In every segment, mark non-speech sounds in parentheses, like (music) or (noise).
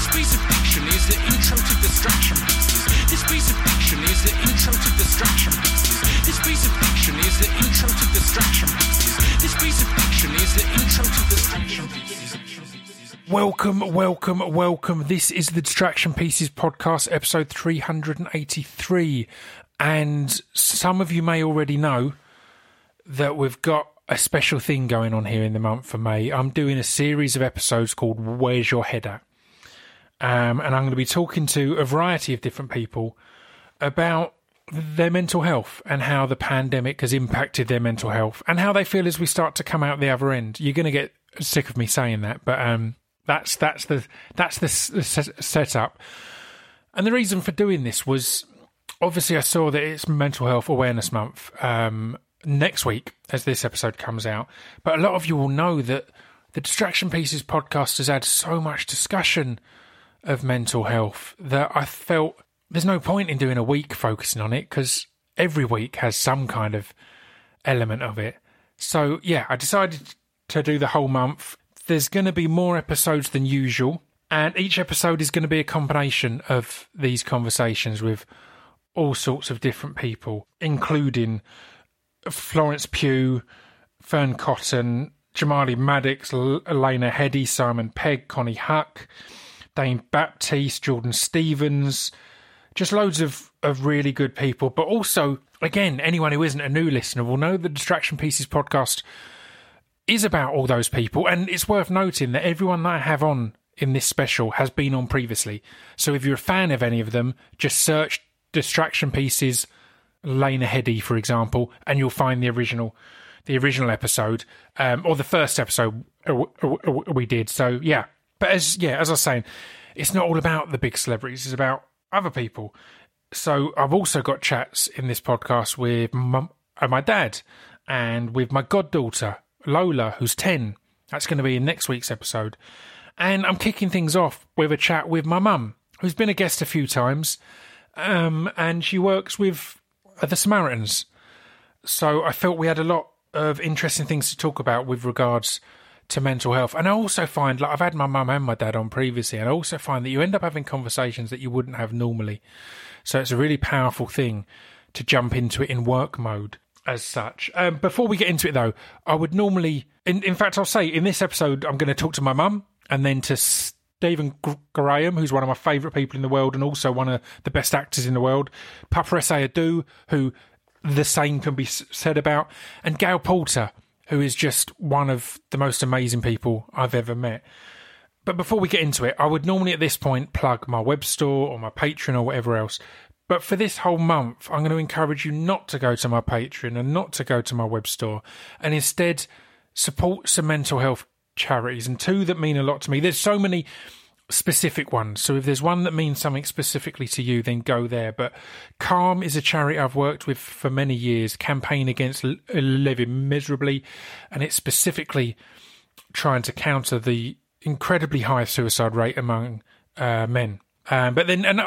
This piece of fiction is the intro to distraction pieces. This piece of fiction is the intro to distraction pieces. This piece of fiction is the intro to distraction. This piece of fiction is the intro to distraction pieces. Welcome, welcome, welcome. This is the Distraction Pieces podcast, episode 383. And some of you may already know that we've got a special thing going on here in the month for May. I'm doing a series of episodes called Where's Your Head At? Um, and I'm going to be talking to a variety of different people about their mental health and how the pandemic has impacted their mental health and how they feel as we start to come out the other end. You're going to get sick of me saying that, but um, that's that's the that's the, setup. And the reason for doing this was obviously I saw that it's Mental Health Awareness Month um, next week as this episode comes out. But a lot of you will know that the Distraction Pieces podcast has had so much discussion of mental health that I felt there's no point in doing a week focusing on it because every week has some kind of element of it. So yeah, I decided to do the whole month there's going to be more episodes than usual, and each episode is going to be a combination of these conversations with all sorts of different people, including Florence Pugh, Fearne Cotton, Jamali Maddix, Elena Headey, Simon Pegg, Connie Huq, Dane Baptiste, Jordan Stevens, just loads of, of really good people. But also, again, anyone who isn't a new listener will know the Distraction Pieces podcast is about all those people. And it's worth noting that everyone that I have on in this special has been on previously. So if you're a fan of any of them, just search Distraction Pieces, Lena Headey, for example, and you'll find the original the original episode um, or the first episode we did. So yeah, but as yeah, as I was saying, it's not all about the big celebrities. It's about other people. So I've also got chats in this podcast with my, uh, my dad and with my goddaughter Lola, who's 10. That's going to be in next week's episode. And I'm kicking things off with a chat with my mum, who's been a guest a few times. Um, and she works with the Samaritans. So I felt we had a lot of interesting things to talk about with regards to mental health. And I also find, like, I've had my mum and my dad on previously, and I also find that you end up having conversations that you wouldn't have normally. So it's a really powerful thing to jump into it in work mode as such. Um, before we get into it, though, I would normally, in, in fact, I'll say in this episode, I'm going to talk to my mum and then to Stephen Graham, who's one of my favourite people in the world and also one of the best actors in the world, Papa Adu, who the same can be said about, and Gail Porter, who is just one of the most amazing people I've ever met. But before we get into it, I would normally at this point plug my web store or my Patreon or whatever else. But for this whole month, I'm going to encourage you not to go to my Patreon and not to go to my web store and instead support some mental health charities and two that mean a lot to me. There's so many specific ones. So if there's one that means something specifically to you, then go there. But Calm is a charity I've worked with for many years, campaign against living miserably, and it's specifically trying to counter the incredibly high suicide rate among uh, men. Um, but then, and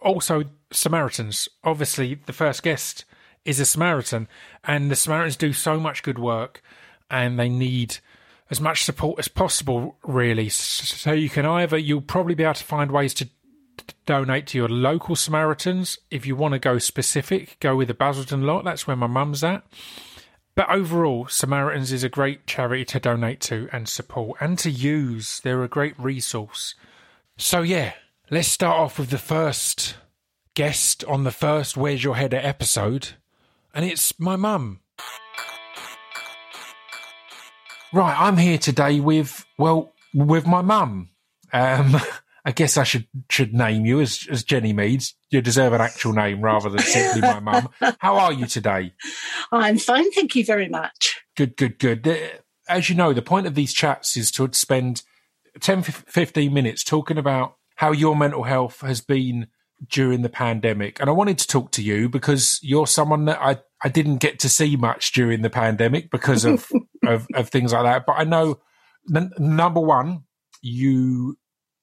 also Samaritans. Obviously, the first guest is a Samaritan, and the Samaritans do so much good work, and they need as much support as possible, really. So you can either you'll probably be able to find ways to donate to your local Samaritans. If you want to go specific, go with the Basildon lot. That's where my mum's at. But overall, Samaritans is a great charity to donate to and support and to use. They're a great resource. So yeah, let's start off with the first guest on the first Where's Your Head episode, and it's my mum. Right, I'm here today with, well, with my mum. Um, (laughs) I guess I should should name you as as Jenny Meads. You deserve an actual name rather than simply my mum. How are you today? I'm fine, thank you very much. Good, good, good. As you know, the point of these chats is to spend 10, 15 minutes talking about how your mental health has been during the pandemic. And I wanted to talk to you because you're someone that I, I didn't get to see much during the pandemic because of, (laughs) of, of, things like that. But I know, n- number one, you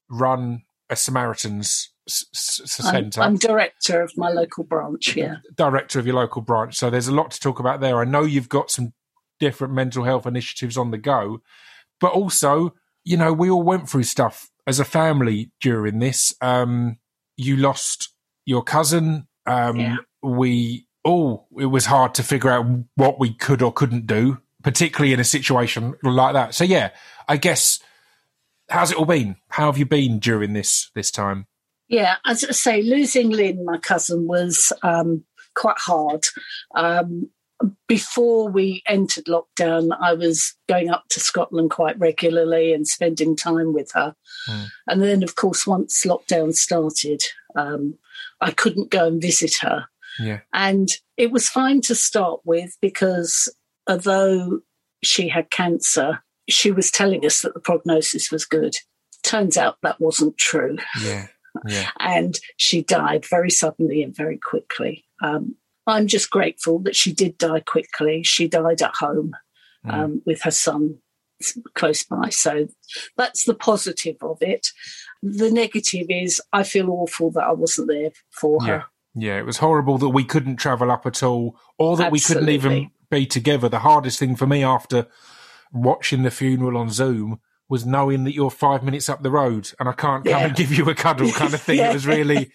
run a Samaritan's centre. I'm, I'm, director of my local branch, yeah. Director of your local branch. So there's a lot to talk about there. I know you've got some different mental health initiatives on the go, but also, you know, we all went through stuff as a family during this. Um, you lost your cousin. Um, Yeah. We all, it was hard to figure out what we could or couldn't do, particularly in a situation like that. So, yeah, I guess, how's it all been? How have you been during this this time? Yeah, as I say, losing Lynn, my cousin, was um, quite hard. Um, before we entered lockdown, I was going up to Scotland quite regularly and spending time with her. Mm. And then, of course, once lockdown started, um, I couldn't go and visit her. Yeah. And it was fine to start with because although she had cancer, she was telling us that the prognosis was good. Turns out that wasn't true. Yeah. Yeah. (laughs) And she died very suddenly and very quickly. Um, I'm just grateful that she did die quickly. She died at home Mm. um, with her son close by. So that's the positive of it. The negative is I feel awful that I wasn't there for her. Yeah. Yeah. It was horrible that we couldn't travel up at all or that we couldn't even be together. The hardest thing for me after watching the funeral on Zoom was knowing that you're five minutes up the road and I can't come Yeah. and give you a cuddle kind of thing. Yeah. It was (laughs) really,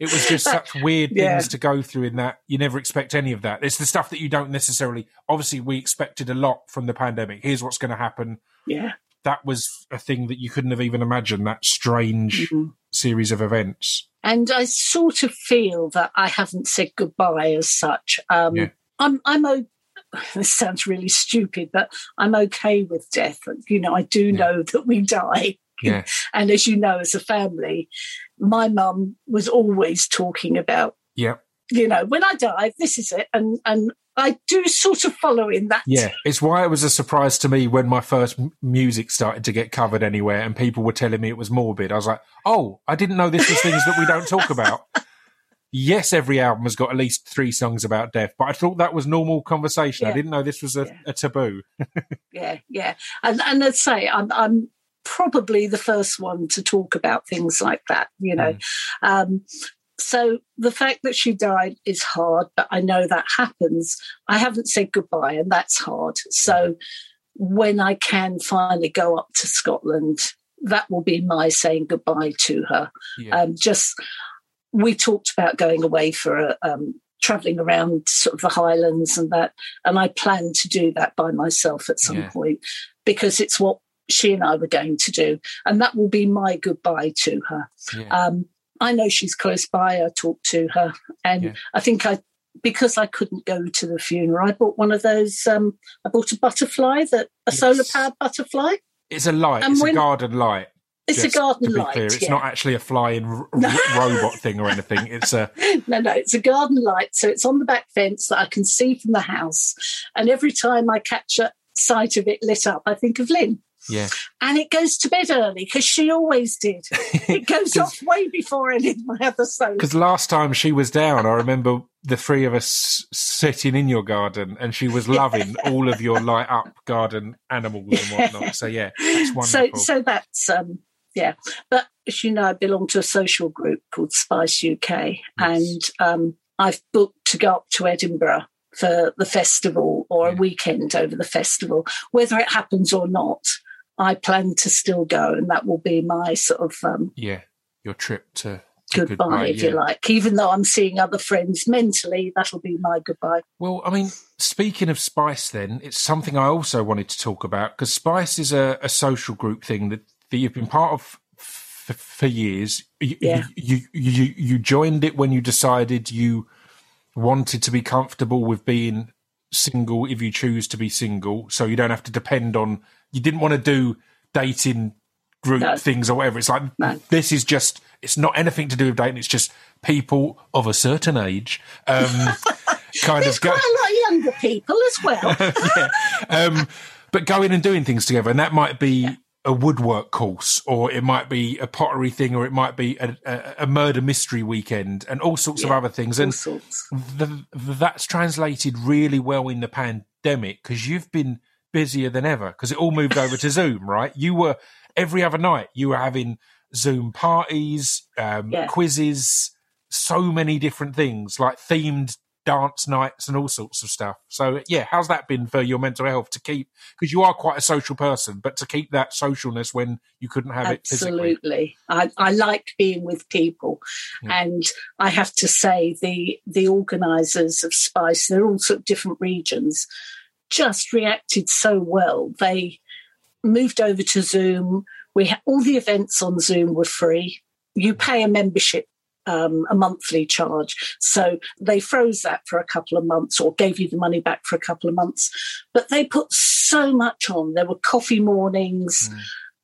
it was just such weird things to go through in that you never expect any of that. It's the stuff that you don't necessarily, obviously we expected a lot from the pandemic. Here's what's going to happen. Yeah. That was a thing that you couldn't have even imagined, that strange Mhm. series of events. And I sort of feel that I haven't said goodbye as such. Um, Yeah. I'm, I'm, o- (sighs) this sounds really stupid, but I'm okay with death. You know, I do Yeah. know that we die. Yeah. (laughs) And as you know, as a family, my mum was always talking about, Yeah. you know, when I die, this is it. And, and I do sort of follow in that. Yeah, it's why it was a surprise to me when my first music started to get covered anywhere and people were telling me it was morbid. I was like, oh, I didn't know this was things that we don't talk about. (laughs) Yes, every album has got at least three songs about death, but I thought that was normal conversation. I didn't know this was a, Yeah. a taboo. (laughs) yeah, yeah. And and I'd say I'm I'm probably the first one to talk about things like that, you know. Um, so the fact that she died is hard, but I know that happens. I haven't said goodbye, and that's hard. So when I can finally go up to Scotland, that will be my saying goodbye to her. Yeah. Um, just we talked about going away for a um, traveling around sort of the Highlands and that, and I plan to do that by myself at some Yeah. point because it's what she and I were going to do, and that will be my goodbye to her. yeah. Um, I know she's close by. I talked to her, and Yeah. I think I because I couldn't go to the funeral, I bought one of those. Um, I bought a butterfly that a Yes. solar powered butterfly. it's a light. and It's a garden light. It's a garden to be light. clear. It's yeah. not actually a flying r- robot thing or anything. It's a (laughs) no, no, it's a garden light. So it's on the back fence that I can see from the house. And every time I catch a sight of it lit up, I think of Lynn. Yeah. And it goes to bed early because she always did. (laughs) It goes off way before any of my other songs. Because last time she was down, I remember the three of us sitting in your garden, and she was loving (laughs) all of your light up garden animals and whatnot. So yeah, that's (laughs) So, wonderful. so that's um, yeah. But as you know, I belong to a social group called Spice UK, and um, I've booked to go up to Edinburgh for the festival or a weekend over the festival. Whether it happens or not, I plan to still go, and that will be my sort of um, yeah, your trip to, to goodbye, if yeah. you like. Even though I'm seeing other friends mentally, that'll be my goodbye. Well, I mean, speaking of Spice, then it's something I also wanted to talk about because Spice is a, a social group thing that, that you've been part of f- for years. You, Yeah. you you you joined it when you decided you wanted to be comfortable with being single if you choose to be single, so you don't have to depend on. You didn't want to do dating group No. things or whatever. It's like No. this is just. It's not anything to do with dating. It's just people of a certain age. Um, (laughs) kind There's of go, quite a lot of younger people as well. (laughs) yeah. Um, but going and doing things together, and that might be a woodwork course, or it might be a pottery thing, or it might be a, a, a murder mystery weekend, and all sorts of other things. And the, that's translated really well in the pandemic because you've been busier than ever because it all moved over to (laughs) Zoom, right? You were every other night you were having Zoom parties, um, Yeah. quizzes, so many different things like themed dance nights and all sorts of stuff. So yeah, how's that been for your mental health to keep? Because you are quite a social person, but to keep that socialness when you couldn't have it physically. Absolutely, I, I like being with people, Yeah. and I have to say the the organisers of Spice, they're all sort of different regions, just reacted so well. They moved over to Zoom. We ha- all the events on Zoom were free. You pay a membership. Um, a monthly charge. So they froze that for a couple of months or gave you the money back for a couple of months. But they put so much on. There were coffee mornings,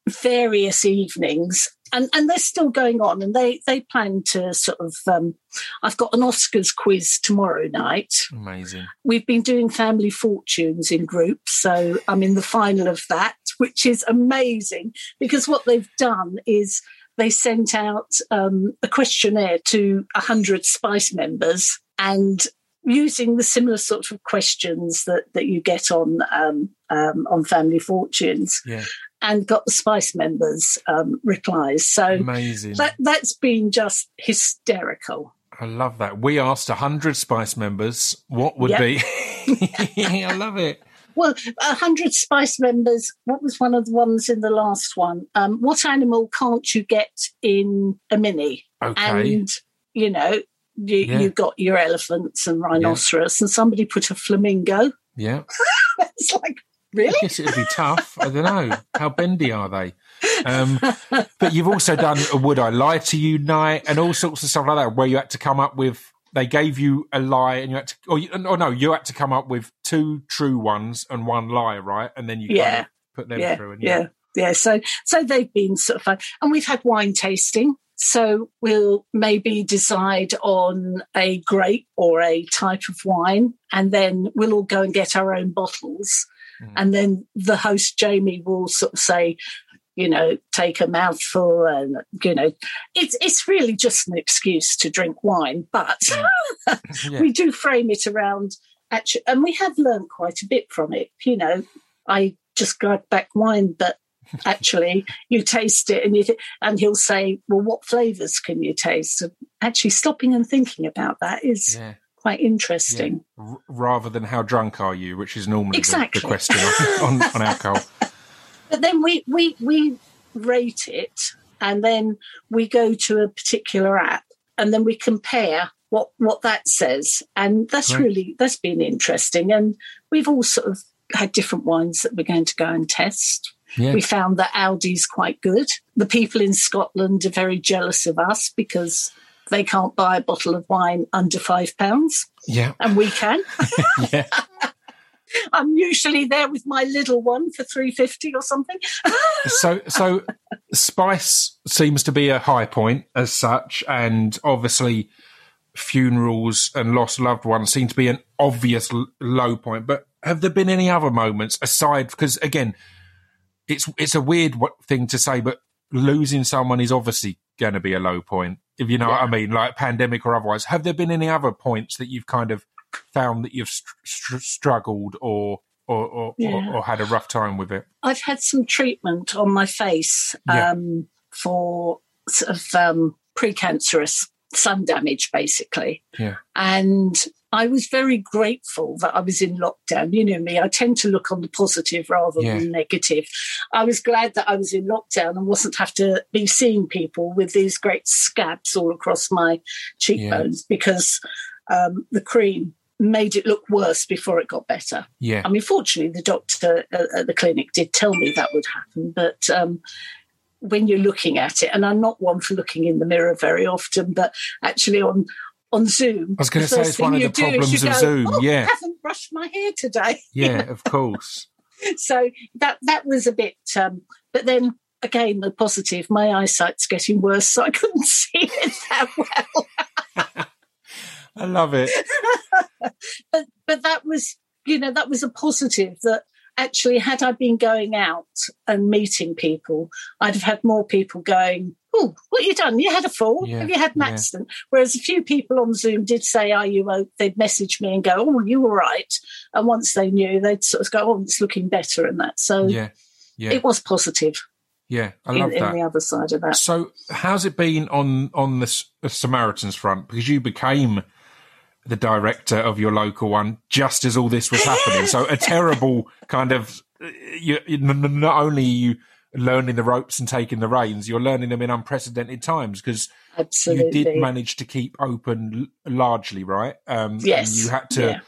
various evenings and and they're still going on and they they plan to sort of um, i've got an oscars quiz tomorrow night Amazing. we've been doing family fortunes in groups so i'm in the final of that which is amazing because what they've done is they sent out um, a questionnaire to 100 spice members and using the similar sort of questions that, that you get on um, um, on family fortunes Yeah. and got the spice members um, replies so Amazing. that, that's been just hysterical I love that. We asked 100 Spice members what would Yep. be. (laughs) I love it. Well, a hundred Spice members. What was one of the ones in the last one? Um, what animal can't you get in a mini? Okay. And you know, you, Yeah. you got your elephants and rhinoceros, and somebody put a flamingo. yeah. (laughs) it's like I really. guess it'd be tough. I don't know. How bendy are they? Um, but you've also done a Would I Lie to You night and all sorts of stuff like that where you had to come up with, they gave you a lie and you had to, or, you, or no, you had to come up with two true ones and one lie, right? And then you kind of put them yeah, through. And yeah, yeah. So, so they've been sort of fun, and we've had wine tasting. So we'll maybe decide on a grape or a type of wine, and then we'll all go and get our own bottles. Mhm. And then the host Jamie will sort of say, you know, take a mouthful, and you know, it's it's really just an excuse to drink wine, but (laughs) (laughs) Yeah. we do frame it around actually, and we have learned quite a bit from it. You know, I just grabbed back wine, but (laughs) actually, you taste it, and you th- and he'll say, "Well, what flavors can you taste?" And actually, stopping and thinking about that is Yeah. quite interesting. R- rather than how drunk are you, which is normally the- Exactly. the, question on, on, on (laughs) alcohol. But then we we we rate it, and then we go to a particular app, and then we compare what what that says, and that's Right. really that's been interesting. And we've all sort of had different wines that we're going to go and test. Yeah. We found that Aldi's quite good. The people in Scotland are very jealous of us because they can't buy a bottle of wine under five pounds, Yeah. and we can. (laughs) Yeah. (laughs) I'm usually there with my little one for three fifty or something. (laughs) so so spice seems to be a high point as such and obviously funerals and lost loved ones seem to be an obvious l- low point but have there been any other moments aside because again it's it's a weird thing to say but losing someone is obviously going to be a low point if you know what i mean like pandemic or otherwise have there been any other points that you've kind of found that you've str- str- struggled or or, or, Yeah. or or had a rough time with it I've had some treatment on my face Yeah. um, for sort of um, precancerous sun damage, basically. Yeah. And I was very grateful that I was in lockdown. You know me, I tend to look on the positive rather Yeah. than negative. I was glad that I was in lockdown and wasn't have to be seeing people with these great scabs all across my cheekbones because um, the cream made it look worse before it got better. yeah I mean, fortunately, the doctor at at the clinic did tell me that would happen, but um, when you're looking at it, and I'm not one for looking in the mirror very often, but actually on on Zoom, I was going the to say first it's one of thing the you do is problems you of go, Zoom. "Oh, I haven't brushed my hair today. (laughs) yeah, of course. So that that was a bit. Um, but then again, the positive, my eyesight's getting worse, so I couldn't (laughs) see it that well. (laughs) I love it. but but that was you know that was a positive that actually had I been going out and meeting people, I'd have had more people going, Oh, what you done? You had a fall? Yeah, have you had an yeah. accident? Whereas a few people on Zoom did say, Are you o-" they'd message me and go, Oh, you were right. And once they knew, they'd sort of go, Oh, it's looking better and that. So Yeah, yeah, it was positive yeah. I in, love in that. the other side of that. So, how's it been on on the, S- the Samaritans front? Because you became the director of your local one just as all this was happening. so a terrible kind of you, not only you learning the ropes and taking the reins, you're learning them in unprecedented times because you did manage to keep open largely, right? Um, yes. you had to yeah.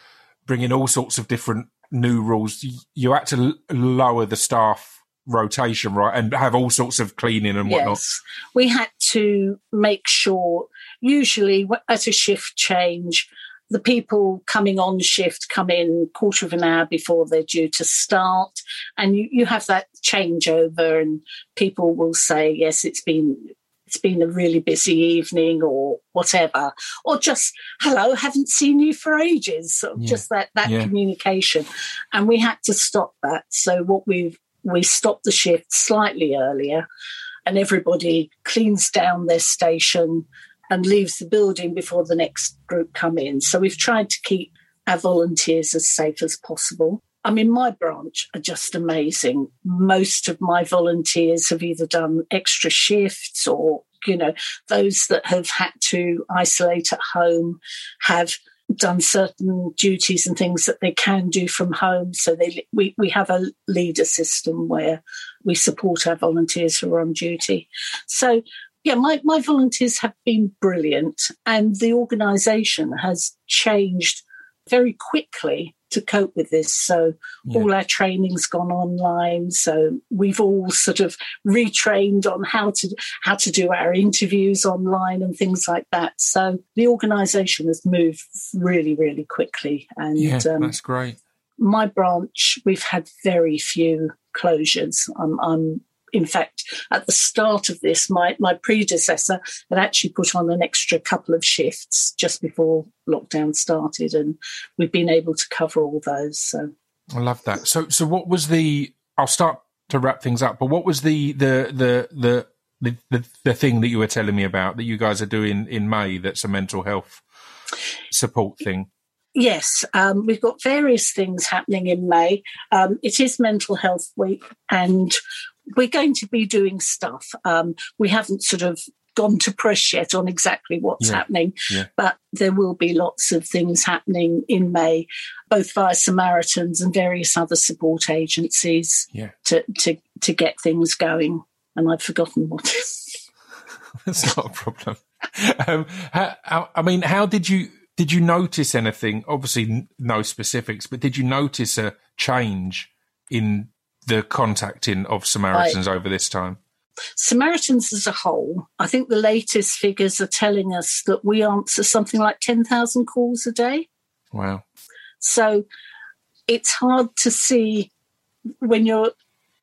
bring in all sorts of different new rules. You had to lower the staff rotation, right, and have all sorts of cleaning and whatnot. Yes, we had to make sure. Usually, at a shift change, the people coming on shift come in quarter of an hour before they're due to start. And you, you have that changeover and people will say yes it's been it's been a really busy evening or whatever. Or just hello haven't seen you for ages. So yeah. just that that yeah. communication. And we had to stop that. So what we've we stopped the shift slightly earlier and everybody cleans down their station and leaves the building before the next group come in. So we've tried to keep our volunteers as safe as possible. I mean, my branch are just amazing. Most of my volunteers have either done extra shifts or, you know, those that have had to isolate at home have done certain duties and things that they can do from home. So they, we, we have a leader system where we support our volunteers who are on duty. So yeah, my, my volunteers have been brilliant, and the organisation has changed very quickly to cope with this. So yeah. all our training's gone online. So we've all sort of retrained on how to how to do our interviews online and things like that. So the organisation has moved really, really quickly. And yeah, um, that's great. My branch, we've had very few closures. I'm, I'm in fact, at the start of this, my, my predecessor had actually put on an extra couple of shifts just before lockdown started, and we've been able to cover all those. So I love that. So, so what was the? I'll start to wrap things up, but what was the the the the the, the, the thing that you were telling me about that you guys are doing in May? That's a mental health support thing. Yes, um, we've got various things happening in May. Um, it is Mental Health Week, and we're going to be doing stuff. Um, we haven't sort of gone to press yet on exactly what's yeah. happening, yeah. but there will be lots of things happening in May, both via Samaritans and various other support agencies yeah. to, to, to get things going. And I've forgotten what. (laughs) That's not a problem. Um, how, I mean, how did you did you notice anything? Obviously, no specifics, but did you notice a change in the contacting of Samaritans right. over this time? Samaritans as a whole, I think the latest figures are telling us that we answer something like 10,000 calls a day. Wow. So it's hard to see when you're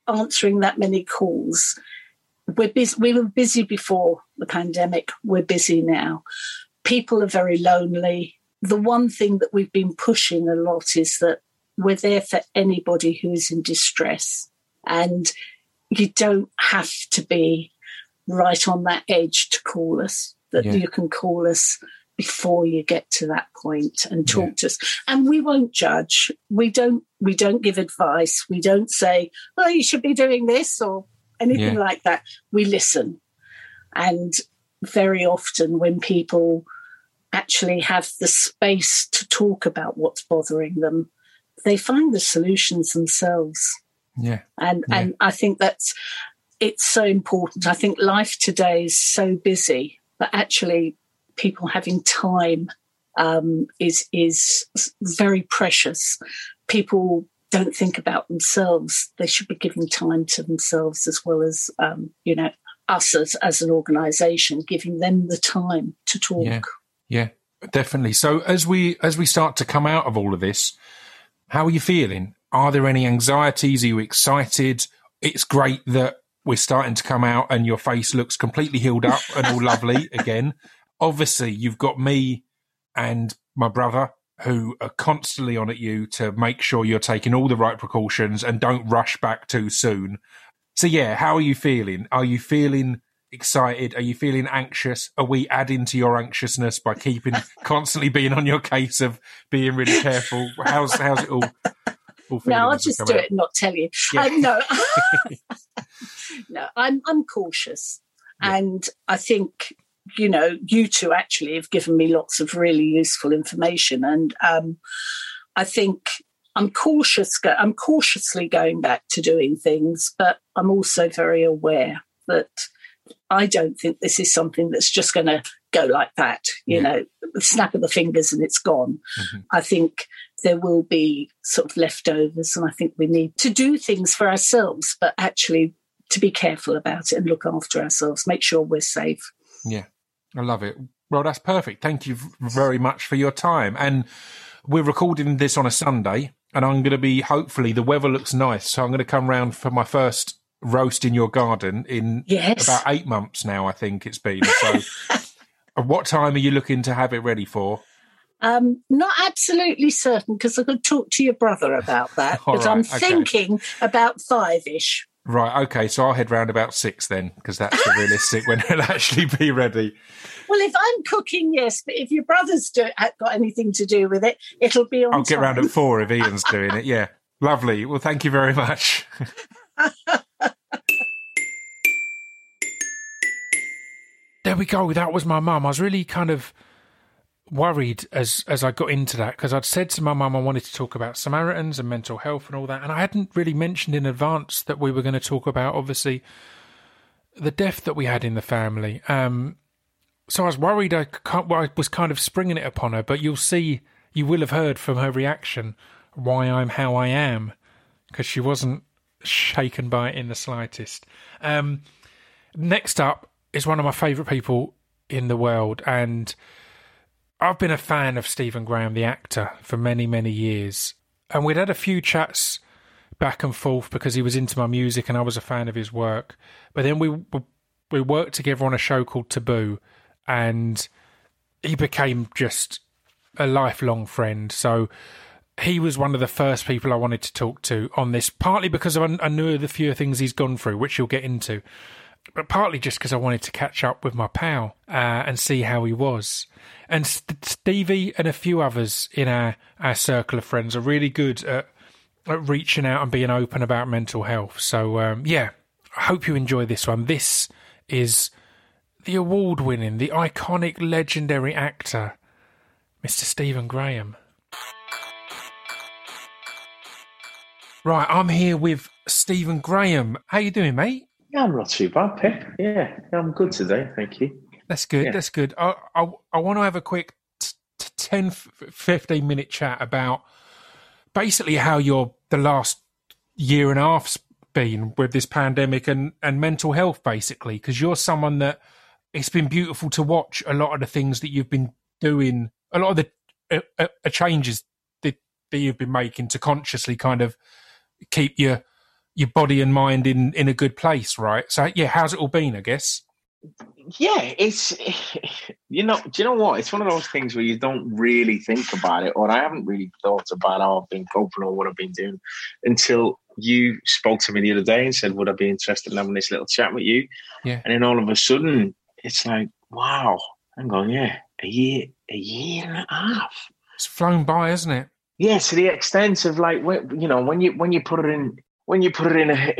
answering that many calls. We're busy, we were busy before the pandemic, we're busy now. People are very lonely. The one thing that we've been pushing a lot is that we're there for anybody who's in distress. And you don't have to be right on that edge to call us, that yeah. you can call us before you get to that point and talk yeah. to us and we won't judge we don't we don't give advice we don't say oh you should be doing this or anything yeah. like that we listen and very often when people actually have the space to talk about what's bothering them they find the solutions themselves. Yeah. And yeah. and I think that's it's so important. I think life today is so busy, but actually people having time um, is is very precious. People don't think about themselves. They should be giving time to themselves as well as um, you know us as, as an organisation, giving them the time to talk. Yeah, yeah, definitely. So as we as we start to come out of all of this, how are you feeling? Are there any anxieties? Are you excited? It's great that we're starting to come out and your face looks completely healed up and all lovely (laughs) again. Obviously, you've got me and my brother who are constantly on at you to make sure you're taking all the right precautions and don't rush back too soon. So, yeah, how are you feeling? Are you feeling excited? Are you feeling anxious? Are we adding to your anxiousness by keeping (laughs) constantly being on your case of being really careful? How's how's it all? all no, I'll just do out? it and not tell you. Yeah. Um, no, (laughs) (laughs) no, I'm I'm cautious, yeah. and I think you know, you two actually have given me lots of really useful information, and um, I think I'm cautious. I'm cautiously going back to doing things, but I'm also very aware that I don't think this is something that's just going to go like that. You yeah. know, snap of the fingers and it's gone. Mm-hmm. I think there will be sort of leftovers, and I think we need to do things for ourselves, but actually to be careful about it and look after ourselves, make sure we're safe. Yeah, I love it. Well, that's perfect. Thank you very much for your time. And we're recording this on a Sunday, and I'm going to be hopefully the weather looks nice, so I'm going to come round for my first roast in your garden in yes. about eight months now. I think it's been. So, (laughs) what time are you looking to have it ready for? Um, not absolutely certain because I could talk to your brother about (laughs) that. Because right, I'm okay. thinking about five ish. Right. Okay. So I'll head round about six then, because that's the realistic when it'll actually be ready. Well, if I'm cooking, yes, but if your brother's do, got anything to do with it, it'll be on. I'll time. get round at four if (laughs) Ian's doing it. Yeah. Lovely. Well, thank you very much. There we go. That was my mum. I was really kind of worried as as I got into that because I'd said to my mum I wanted to talk about Samaritans and mental health and all that, and I hadn't really mentioned in advance that we were going to talk about obviously the death that we had in the family. Um, so I was worried I, I was kind of springing it upon her, but you'll see, you will have heard from her reaction why I'm how I am because she wasn't shaken by it in the slightest. Um, next up is one of my favourite people in the world, and I've been a fan of Stephen Graham, the actor, for many, many years. And we'd had a few chats back and forth because he was into my music and I was a fan of his work. But then we we worked together on a show called Taboo, and he became just a lifelong friend. So he was one of the first people I wanted to talk to on this, partly because I knew the few things he's gone through, which you'll get into, but partly just because I wanted to catch up with my pal uh, and see how he was. And Stevie and a few others in our, our circle of friends are really good at, at reaching out and being open about mental health. So, um, yeah, I hope you enjoy this one. This is the award winning, the iconic, legendary actor, Mr. Stephen Graham. Right, I'm here with Stephen Graham. How you doing, mate? Yeah, I'm not too bad, Pip. Yeah, I'm good today. Thank you. That's good. Yeah. That's good. I, I, I want to have a quick t- t- 10, 15 minute chat about basically how your the last year and a half's been with this pandemic and, and mental health, basically, because you're someone that it's been beautiful to watch a lot of the things that you've been doing, a lot of the uh, uh, uh changes that, that you've been making to consciously kind of keep your your body and mind in in a good place, right? So yeah, how's it all been? I guess. Yeah, it's (laughs) you know, do you know what? It's one of those things where you don't really think about it, or I haven't really thought about how I've been coping or what I've been doing until you spoke to me the other day and said, "Would I be interested in having this little chat with you?" Yeah, and then all of a sudden, it's like, wow, I'm going, yeah, a year, a year and a half. It's flown by, isn't it? Yeah, to the extent of like, you know, when you when you put it in when you put it in a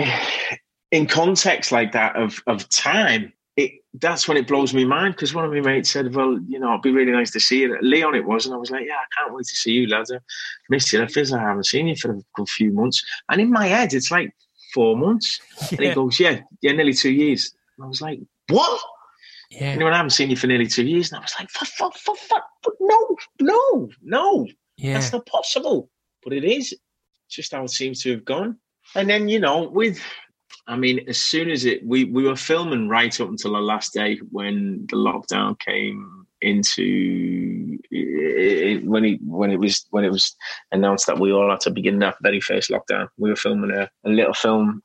in context like that of of time, it that's when it blows me mind because one of my mates said, "Well, you know, it'd be really nice to see you." Leon, it was, and I was like, "Yeah, I can't wait to see you, lads. I missed you. It feels like I haven't seen you for a good few months." And in my head, it's like four months. Yeah. And he goes, "Yeah, yeah, nearly two years." And I was like, "What?" Yeah. You know, I haven't seen you for nearly two years, and I was like, "For, for, for, for no, no, no, yeah. that's not possible." But it is. It's just how it seems to have gone. And then, you know, with, I mean, as soon as it, we, we were filming right up until the last day when the lockdown came into it, when it when it was when it was announced that we all had to begin that very first lockdown. We were filming a, a little film,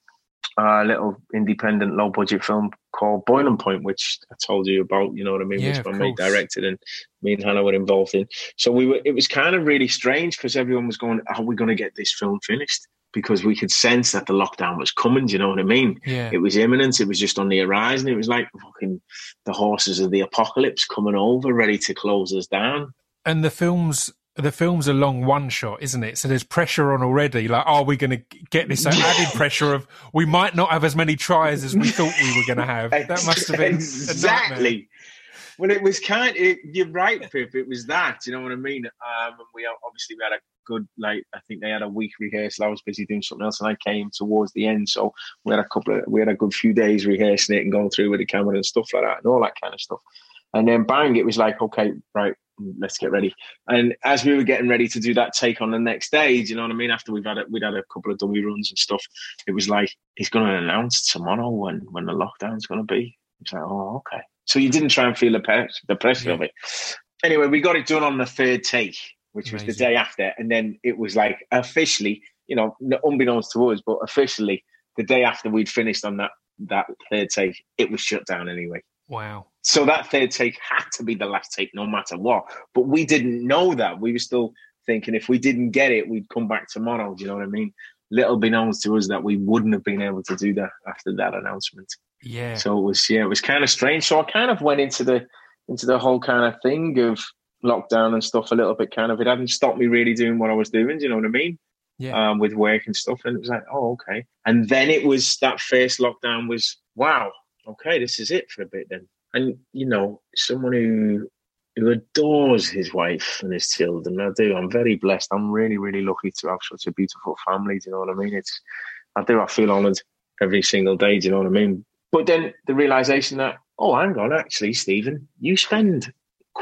a little independent low budget film called Boiling Point, which I told you about. You know what I mean? Yeah, which my mate directed and me and Hannah were involved in. So we were. It was kind of really strange because everyone was going, "Are we going to get this film finished?" Because we could sense that the lockdown was coming. Do you know what I mean? Yeah. It was imminent. It was just on the horizon. It was like fucking the horses of the apocalypse coming over, ready to close us down. And the films, the film's a long one shot, isn't it? So there's pressure on already. Like, are we going to get this (laughs) added pressure of we might not have as many tries as we thought we were going to have? That must have been exactly. well, it was kind. Of, you're right, Pip. It was that. You know what I mean? Um, we obviously we had a good like. I think they had a week rehearsal. I was busy doing something else, and I came towards the end. So we had a couple of we had a good few days rehearsing it and going through with the camera and stuff like that, and all that kind of stuff. And then bang, it was like, okay, right, let's get ready. And as we were getting ready to do that take on the next day, you know what I mean? After we've had a, we'd had a couple of dummy runs and stuff, it was like he's going to announce tomorrow when when the lockdown's going to be. It's like, oh, okay. So you didn't try and feel the, pressure, the pressure yeah. of it. Anyway, we got it done on the third take, which Amazing. was the day after, and then it was like officially, you know, unbeknownst to us, but officially the day after we'd finished on that that third take, it was shut down anyway. Wow. So that third take had to be the last take, no matter what. But we didn't know that. We were still thinking if we didn't get it, we'd come back tomorrow. Do you know what I mean? Little beknownst to us that we wouldn't have been able to do that after that announcement. Yeah. So it was yeah, it was kind of strange. So I kind of went into the into the whole kind of thing of lockdown and stuff a little bit. Kind of it hadn't stopped me really doing what I was doing. Do you know what I mean? Yeah. Um, with work and stuff, and it was like, oh, okay. And then it was that first lockdown was wow. Okay, this is it for a bit then and you know, someone who who adores his wife and his children. I do. I'm very blessed. I'm really, really lucky to have such a beautiful family. Do you know what I mean? It's I do. I feel honoured every single day. Do you know what I mean? But then the realization that oh, hang on, actually, Stephen, you spend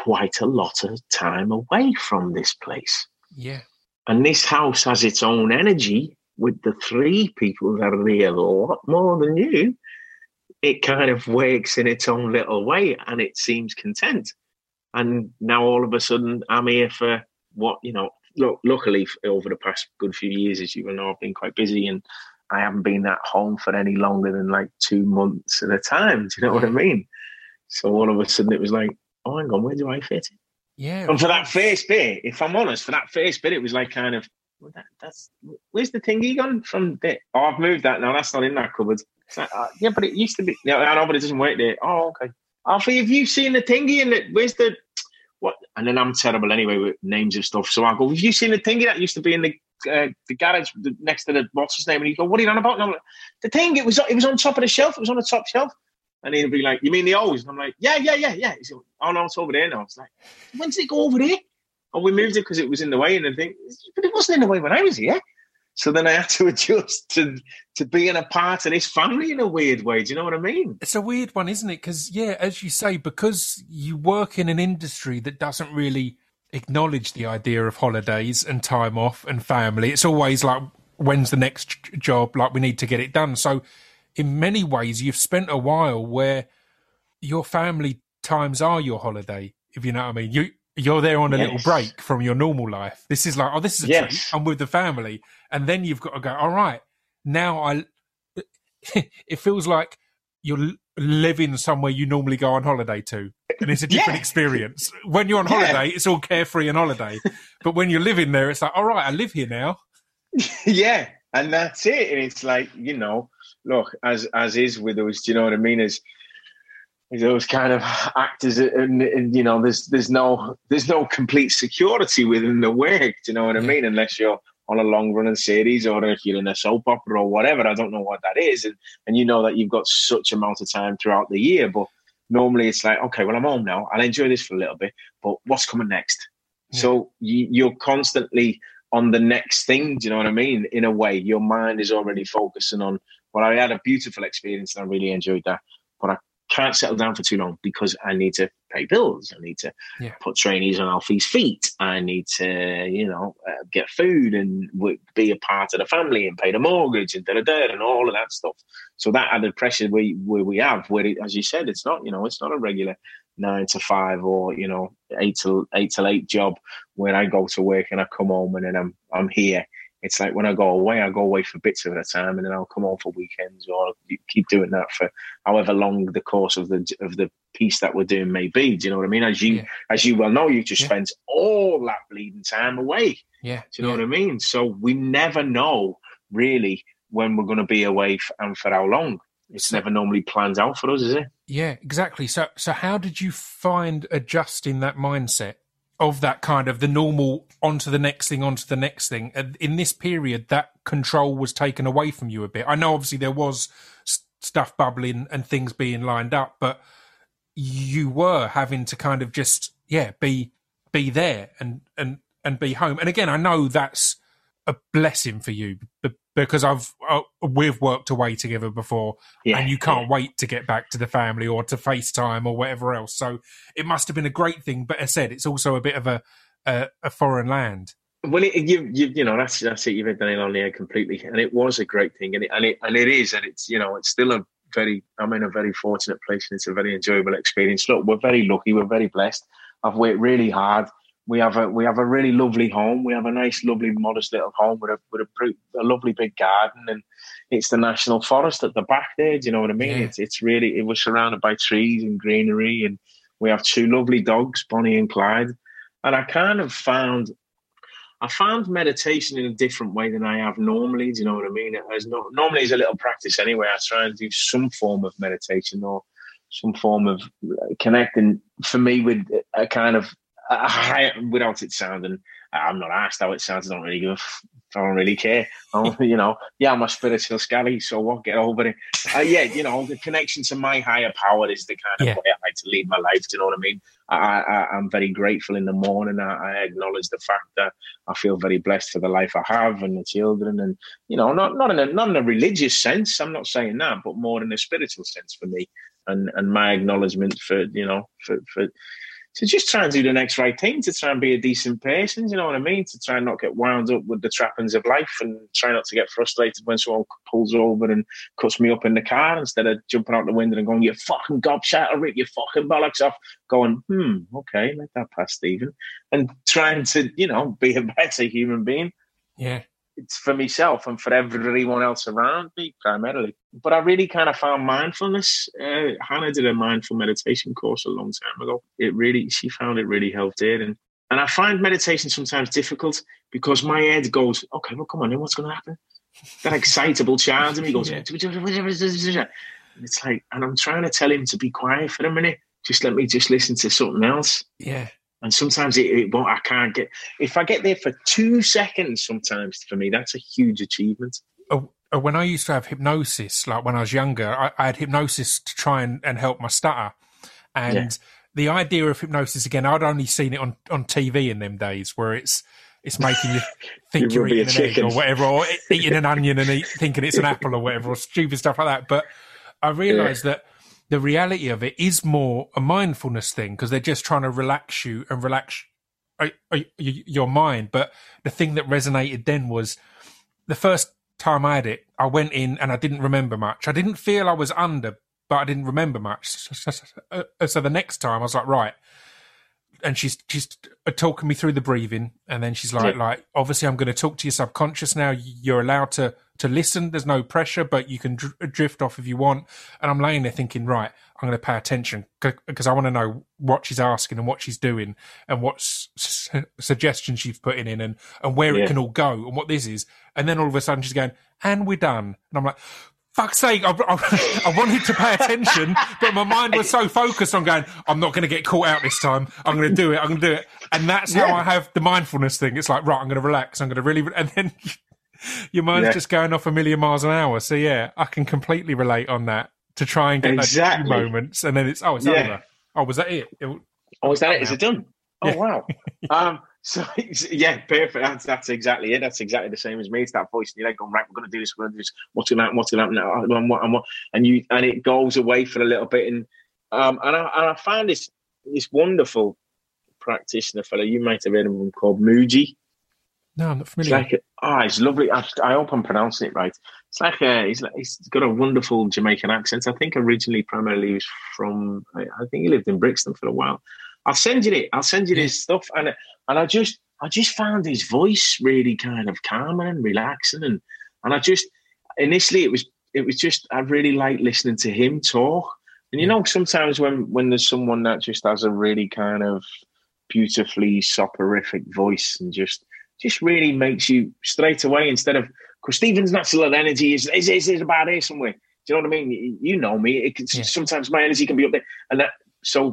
quite a lot of time away from this place. Yeah. And this house has its own energy with the three people that are here a lot more than you it kind of wakes in its own little way and it seems content. And now all of a sudden, I'm here for what, you know, look, luckily over the past good few years, as you know, I've been quite busy and I haven't been at home for any longer than like two months at a time. Do you know what I mean? So all of a sudden it was like, oh, hang on, where do I fit in? Yeah. And for that first bit, if I'm honest, for that first bit, it was like kind of, well, that, that's where's the thingy gone from there? Oh, I've moved that now. That's not in that cupboard. Like, uh, yeah, but it used to be. Yeah, I know, but it doesn't work there. Oh, okay. Alfie, have you seen the thingy? And it, where's the what? And then I'm terrible anyway with names of stuff. So I go, have you seen the thingy that used to be in the uh, the garage next to the what's his name? And he go, what are you on about? And I'm like, the thing. It was it was on top of the shelf. It was on the top shelf. And he'll be like, you mean the O's? And I'm like, yeah, yeah, yeah, yeah. He's like, oh no, it's over there now. It's like, when did it go over there? Oh, we moved it because it was in the way. And I think, but it wasn't in the way when I was here. So then I had to (laughs) adjust to to being a part of this family in a weird way. Do you know what I mean? It's a weird one, isn't it? Because yeah, as you say, because you work in an industry that doesn't really acknowledge the idea of holidays and time off and family. It's always like, when's the next job? Like we need to get it done. So in many ways, you've spent a while where your family times are your holiday. If you know what I mean, you you're there on a yes. little break from your normal life. This is like, oh, this is a yes. treat. I'm with the family, and then you've got to go. All right, now I. (laughs) it feels like you're living somewhere you normally go on holiday to, and it's a different yeah. experience. When you're on holiday, yeah. it's all carefree and holiday, (laughs) but when you're living there, it's like, all right, I live here now. (laughs) yeah, and that's it. And it's like you know, look, as as is with us. Do you know what I mean? Is those kind of actors uh, and, and, you know there's there's no there's no complete security within the work do you know what i mean unless you're on a long running series or if you're in a soap opera or whatever i don't know what that is and, and you know that you've got such amount of time throughout the year but normally it's like okay well i'm home now i'll enjoy this for a little bit but what's coming next yeah. so you, you're constantly on the next thing do you know what i mean in a way your mind is already focusing on well i had a beautiful experience and i really enjoyed that but i can't settle down for too long because I need to pay bills. I need to yeah. put trainees on Alfie's feet. I need to, you know, uh, get food and w- be a part of the family and pay the mortgage and da da da and all of that stuff. So that added pressure we where we have, where it, as you said, it's not, you know, it's not a regular nine to five or you know eight to eight to eight job when I go to work and I come home and then I'm I'm here it's like when I go away, I go away for bits of the time, and then I'll come home for weekends, or keep doing that for however long the course of the of the piece that we're doing may be. Do you know what I mean? As you yeah. as you well know, you just yeah. spent all that bleeding time away. Yeah, do you know yeah. what I mean? So we never know really when we're going to be away and for how long. It's never normally planned out for us, is it? Yeah, exactly. So, so how did you find adjusting that mindset? of that kind of the normal onto the next thing, onto the next thing. In this period, that control was taken away from you a bit. I know obviously there was stuff bubbling and things being lined up, but you were having to kind of just yeah be be there and and and be home. And again, I know that's a blessing for you because I've uh, we've worked away together before, yeah, and you can't yeah. wait to get back to the family or to FaceTime or whatever else. So it must have been a great thing. But as I said, it's also a bit of a a, a foreign land. Well, it, you, you you know that's that's it. You've hit the nail on the head completely, and it was a great thing, and it and it and it is, and it's you know it's still a very I'm in a very fortunate place, and it's a very enjoyable experience. Look, we're very lucky, we're very blessed. I've worked really hard we have a we have a really lovely home. We have a nice, lovely, modest little home with a with a, a lovely big garden, and it's the national forest at the back there. Do you know what I mean? Yeah. It's it's really it was surrounded by trees and greenery, and we have two lovely dogs, Bonnie and Clyde. And I kind of found I found meditation in a different way than I have normally. Do you know what I mean? As no, normally, it's a little practice anyway. I try and do some form of meditation or some form of uh, connecting for me with a kind of I, without it sounding, I'm not asked how it sounds. I don't really give. I don't really care. you know, yeah, I'm a spiritual scally, so what? Get over it. Uh, yeah, you know, the connection to my higher power is the kind of yeah. way I like to lead my life. Do you know what I mean? I, I, am very grateful in the morning. I, I, acknowledge the fact that I feel very blessed for the life I have and the children, and you know, not not in a not in a religious sense. I'm not saying that, but more in a spiritual sense for me, and and my acknowledgement for you know for for to just try and do the next right thing, to try and be a decent person, you know what I mean? To try and not get wound up with the trappings of life and try not to get frustrated when someone pulls over and cuts me up in the car instead of jumping out the window and going, you fucking gobshite, I'll rip your fucking bollocks off. Going, hmm, okay, let that pass, Stephen. And trying to, you know, be a (laughs) better human being. Yeah it's for myself and for everyone else around me primarily. But I really kind of found mindfulness. Uh, Hannah did a mindful meditation course a long time ago. It really, she found it really helped her. And and I find meditation sometimes difficult because my head goes, okay, well, come on, then what's going to happen? That excitable child in me goes, (laughs) yeah. (laughs) it's like, and I'm trying to tell him to be quiet for a minute. Just let me just listen to something else. Yeah. And sometimes it, it won't, I can't get, if I get there for two seconds, sometimes for me, that's a huge achievement. Oh, oh, when I used to have hypnosis, like when I was younger, I, I had hypnosis to try and, and help my stutter. And yeah. the idea of hypnosis again, I'd only seen it on, on TV in them days where it's, it's making you (laughs) think you are eating an chicken. egg or whatever, or (laughs) eating an onion and eat, thinking it's an apple or whatever, or stupid stuff like that. But I realised yeah. that the reality of it is more a mindfulness thing because they're just trying to relax you and relax uh, uh, your mind. But the thing that resonated then was the first time I had it, I went in and I didn't remember much. I didn't feel I was under, but I didn't remember much. So the next time I was like, right. And she's she's uh, talking me through the breathing, and then she's like, yeah. like obviously I'm going to talk to your subconscious now. You're allowed to to listen. There's no pressure, but you can dr- uh, drift off if you want. And I'm laying there thinking, right, I'm going to pay attention because I want to know what she's asking and what she's doing and what su- suggestions she's putting in and, and where yeah. it can all go and what this is. And then all of a sudden she's going, and we're done. And I'm like, fuck's sake, I, I, I, wanted to pay attention, but my mind was so focused on going, I'm not going to get caught out this time. I'm going to do it. I'm going to do it. And that's yeah. how I have the mindfulness thing. It's like, right, I'm going to relax. I'm going to really, and then (laughs) your mind's yeah. just going off a million miles an hour. So yeah, I can completely relate on that to try and get exactly. those moments, and then it's oh, it's yeah. over. Oh, was that it? it oh, is that it? Is it done? Oh wow. (laughs) um. So (laughs) yeah, perfect. That's, that's exactly it. That's exactly the same as me. It's that voice in your head going right. We're going to do this. We're going to do this. What's going to happen? What's going to happen? Now? And what? And what? And you and it goes away for a little bit. And um. And I and I find this this wonderful practitioner fellow. You might have heard of him called Mooji. No, I'm not familiar. It's like, oh, it's lovely. I, I hope I'm pronouncing it right. It's like a, he's, he's got a wonderful Jamaican accent. I think originally, primarily, he was from. I, I think he lived in Brixton for a while. I'll send you it. I'll send you this stuff, and and I just I just found his voice really kind of calming and relaxing, and and I just initially it was it was just I really like listening to him talk. And you know, sometimes when when there's someone that just has a really kind of beautifully soporific voice and just just really makes you straight away instead of because Stephen's natural energy is is, is, is about here somewhere. Do you know what I mean? You know me. It yeah. Sometimes my energy can be up there, and that so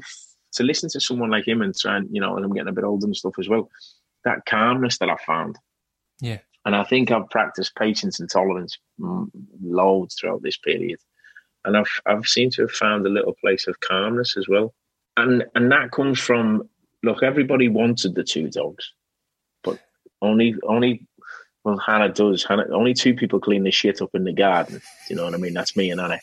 to listen to someone like him and try and you know, and I'm getting a bit older and stuff as well. That calmness that I found, yeah. And I think I've practiced patience and tolerance loads throughout this period, and I've I've seemed to have found a little place of calmness as well, and and that comes from look. Everybody wanted the two dogs, but only only well Hannah does. Hannah only two people clean the shit up in the garden. You know what I mean? That's me and Anna.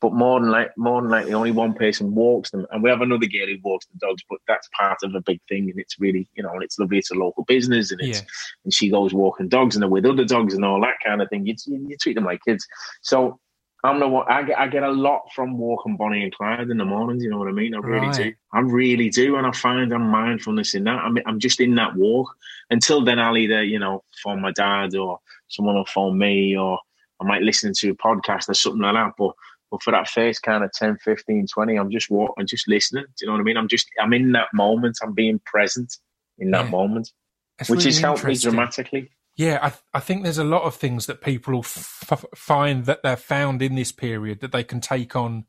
But more than like more than likely only one person walks them and we have another girl who walks the dogs but that's part of a big thing and it's really you know and it's lovely it's a local business and it's yeah. and she goes walking dogs and they're with other dogs and all that kind of thing you, you, treat them like kids so I'm the one. I get I get a lot from walking Bonnie and Clyde in the mornings. You know what I mean? I really right. do. I really do, and I find I'm mindfulness in that. I'm I'm just in that walk. Until then, I'll either you know phone my dad or someone will phone me, or I might listen to a podcast or something like that. But but for that first kind of 10, 15, 20, I'm just walking, just listening. Do you know what I mean? I'm just I'm in that moment. I'm being present in that yeah. moment, That's which really has helped me dramatically. Yeah, I, I think there's a lot of things that people f- find that they're found in this period that they can take on,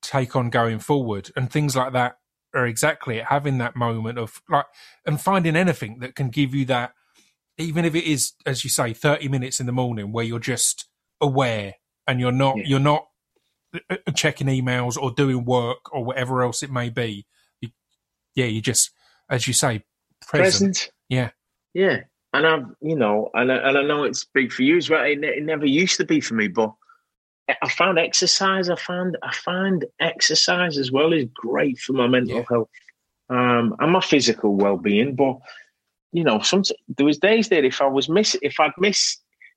take on going forward, and things like that are exactly it. Having that moment of like, and finding anything that can give you that, even if it is, as you say, 30 minutes in the morning where you're just aware and you're not, yeah. you're not checking emails or doing work or whatever else it may be. You, yeah, you just, as you say, present. present. Yeah. Yeah and I've, you know, and I, and I know it's big for you as well. It, it, never used to be for me, but I found exercise. I found I find exercise as well is great for my mental yeah. health um, and my physical well being. But you know, some there was days that if I was miss, if I'd miss,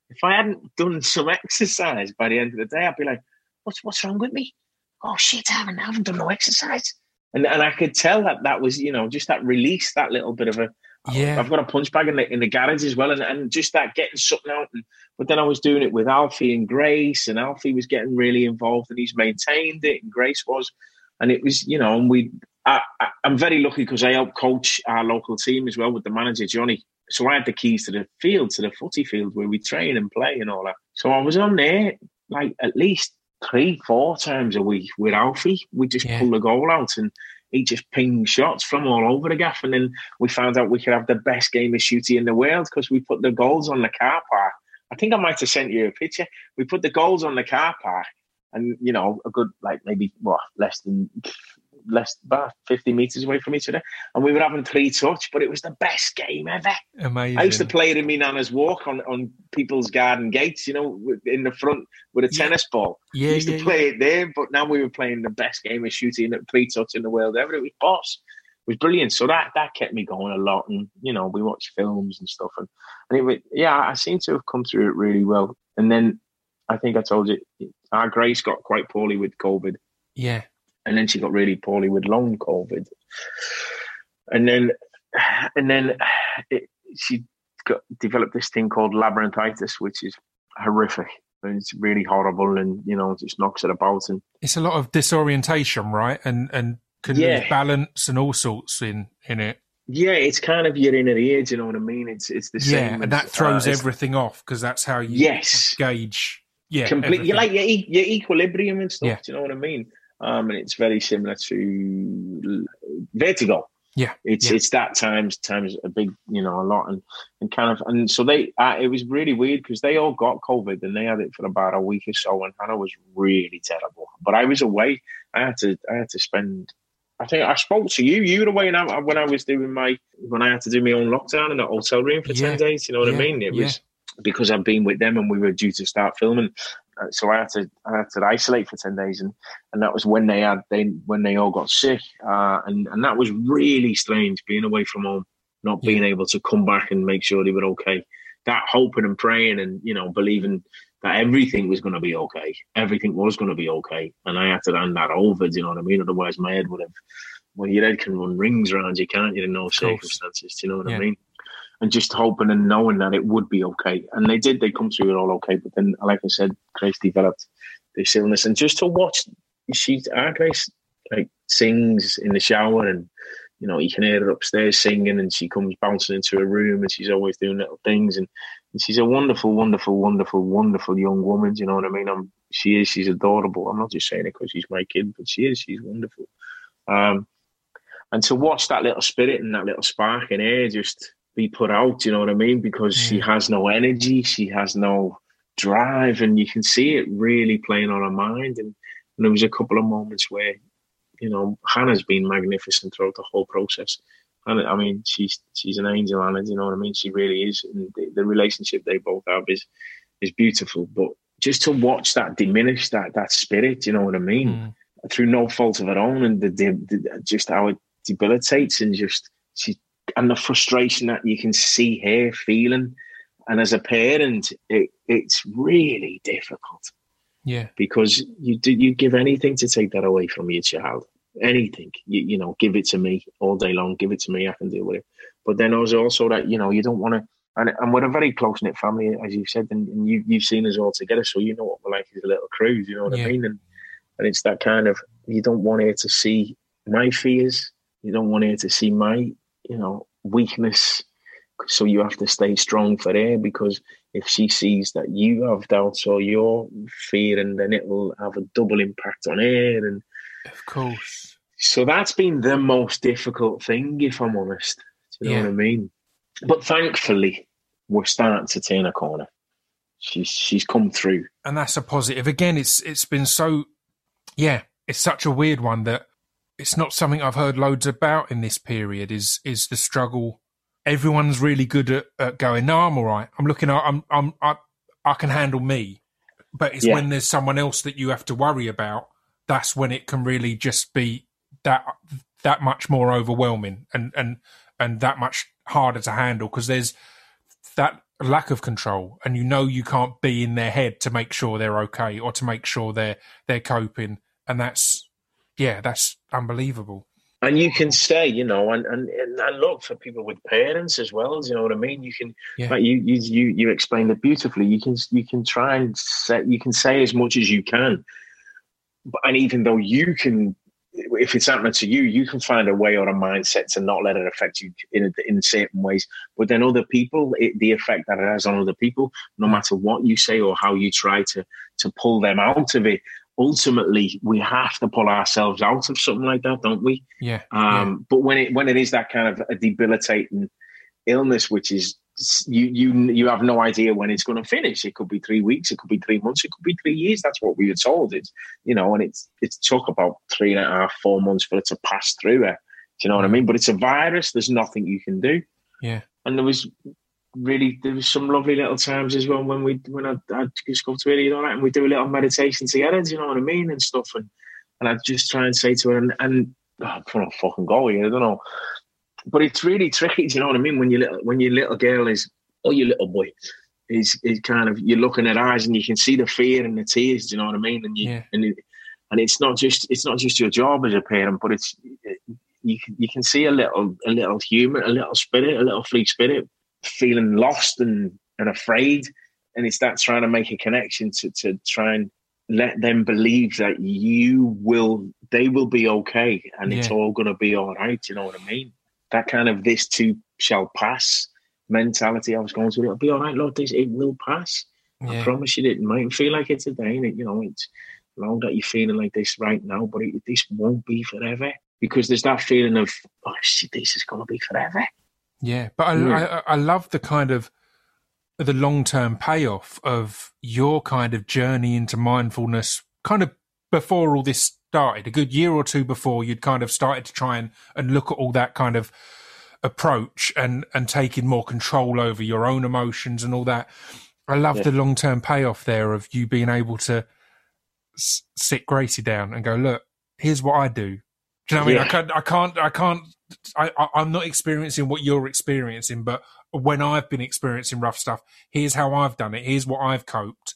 if I hadn't done some (laughs) exercise by the end of the day, I'd be like, "What's what's wrong with me? Oh shit, I haven't I haven't done no exercise." And and I could tell that that was you know just that release, that little bit of a yeah, I've got a punch bag in the in the garage as well, and, and just that getting something out. And, but then I was doing it with Alfie and Grace, and Alfie was getting really involved, and he's maintained it, and Grace was, and it was you know, and we. I, I'm very lucky because I helped coach our local team as well with the manager Johnny. So I had the keys to the field, to the footy field where we train and play and all that. So I was on there like at least three, four times a week with Alfie. We just yeah. pull the goal out and he just pinged shots from all over the gaff. And then we found out we could have the best game of shooty in the world because we put the goals on the car park. I think I might have sent you a picture. We put the goals on the car park and, you know, a good, like maybe, what, less than less about 50 meters away from each other and we were having three touch but it was the best game ever. Amazing i used to play it in my nana's walk on, on people's garden gates you know in the front with a tennis yeah. ball. Yeah used yeah, to play yeah. it there but now we were playing the best game of shooting at three touch in the world ever. It was boss. It was brilliant. So that that kept me going a lot and you know we watched films and stuff and, and it was, yeah i seem to have come through it really well. And then i think i told you our grace got quite poorly with covid. Yeah and then she got really poorly with long COVID, and then and then it, she got developed this thing called labyrinthitis, which is horrific. And it's really horrible, and you know, just knocks it about. And it's a lot of disorientation, right? And and can yeah. lose balance and all sorts in in it. Yeah, it's kind of your inner ear. Do you know what I mean? It's it's the same. Yeah, and that throws uh, everything off because that's how you yes gauge. Yeah, completely. Like your, your equilibrium and stuff. Yeah. Do you know what I mean? Um, and it's very similar to Vertigo. Yeah, it's yeah. it's that times times a big you know a lot and and kind of and so they uh, it was really weird because they all got COVID and they had it for about a week or so and Hannah was really terrible. But I was away. I had to I had to spend. I think I spoke to you. You were away now when I was doing my when I had to do my own lockdown in the hotel room for yeah. ten days. You know what yeah. I mean? It was because I've been with them and we were due to start filming. Uh, so I had to I had to isolate for ten days, and, and that was when they had they when they all got sick, uh, and and that was really strange being away from home, not being able to come back and make sure they were okay. That hoping and praying and you know believing that everything was going to be okay, everything was going to be okay, and I had to hand that over. Do you know what I mean? Otherwise, my head would have. Well, your head can run rings around you, can't you? In no circumstances. Do you know what yeah. I mean? And just hoping and knowing that it would be okay. And they did, they come through it all okay. But then, like I said, Grace developed this illness. And just to watch, she, our Grace, like sings in the shower and, you know, you can hear her upstairs singing and she comes bouncing into her room and she's always doing little things. And, and she's a wonderful, wonderful, wonderful, wonderful young woman. you know what I mean? I'm, she is, she's adorable. I'm not just saying it because she's my kid, but she is, she's wonderful. Um, and to watch that little spirit and that little spark in her just be put out. You know what I mean? Because mm. she has no energy, she has no drive, and you can see it really playing on her mind. And And there was a couple of moments where, you know, Hannah's been magnificent throughout the whole process. And I mean, she's she's an angel, Hannah. You know what I mean? She really is. And the, the relationship they both have is is beautiful. But just to watch that diminish that that spirit, you know what I mean? Mm. Through no fault of her own, and the, the, the, just how it debilitates, and just she and the frustration that you can see her feeling. And as a parent, it, it's really difficult. Yeah, because you do you give anything to take that away from your child. Anything, you, you know, give it to me all day long. Give it to me. I can deal with it. But then there's also that you know you don't want to and, and we're a very close knit family, as you've said, and, and, you, you've seen us all together, so you know what we're like as a little crew. You know what yeah. I mean? And and it's that kind of you don't want her to see my fears, you don't want her to see my you know weakness, so you have to stay strong for her because if she sees that you have doubts or you're fearing, then it will have a double impact on her. And of course, so that's been the most difficult thing, if I'm honest. Do you know yeah. what I mean? But thankfully, we're starting to turn a corner. She's she's come through, and that's a positive. Again, it's it's been so, yeah, it's such a weird one that it's not something I've heard loads about in this period. Is is the struggle? Everyone's really good at, at going. No, I'm all right. I'm looking. I'm I'm I, I can handle me. But it's yeah. when there's someone else that you have to worry about. That's when it can really just be that that much more overwhelming and and and that much harder to handle because there's that lack of control and you know you can't be in their head to make sure they're okay or to make sure they're they're coping and that's yeah that's unbelievable. And you can say you know and and, and look for people with parents as well you know what i mean? You can yeah. like you you you you explained it beautifully. You can you can try and say you can say as much as you can. But, and even though you can if it's happening to you, you can find a way or a mindset to not let it affect you in in certain ways. But then other people, it, the effect that it has on other people, no mm. matter what you say or how you try to to pull them out of it, ultimately we have to pull ourselves out of something like that, don't we? Yeah. Um, yeah. But when it when it is that kind of a debilitating illness, which is you you you have no idea when it's going to finish. It could be three weeks, it could be three months, it could be three years. That's what we were told. It's you know, and it's it took about three and a half, four months for it to pass through it. Do you know what I mean? But it's a virus. There's nothing you can do. Yeah. And there was really there was some lovely little times as well when we when I I just go to it, you know, and we do a little meditation together. Do you know what I mean? And stuff. And and I just try and say to her, and, and oh, I'm gonna fucking go here. I don't know but it's really tricky. Do you know what I mean? When your little when your little girl is or your little boy is is kind of you're looking at eyes and you can see the fear and the tears. Do you know what I mean? And you yeah. and it, and it's not just it's not just your job as a parent, but it's you can you can see a little a little human, a little spirit, a little free spirit feeling lost and and afraid, and it's that trying to make a connection to to try and let them believe that you will they will be okay and yeah. it's all going to be all right you know what i mean that kind of this too shall pass mentality I was going to. It'll be all right, Lord. This it will pass. Yeah. I promise you. It might feel like it today, and it, you know, it's long that you're feeling like this right now, but it, this won't be forever because there's that feeling of oh shit, this is going to be forever. Yeah, but I, I, I love the kind of the long term payoff of your kind of journey into mindfulness, kind of before all this started, a good year or two before you'd kind of started to try and, and look at all that kind of approach and, and taking more control over your own emotions and all that. I love yeah. the long term payoff there of you being able to s- sit Gracie down and go, look, here's what I do. Do you know what yeah. I mean? I can't, I can't, I can't, I, I, am not experiencing what you're experiencing, but when I've been experiencing rough stuff, here's how I've done it. Here's what I've coped.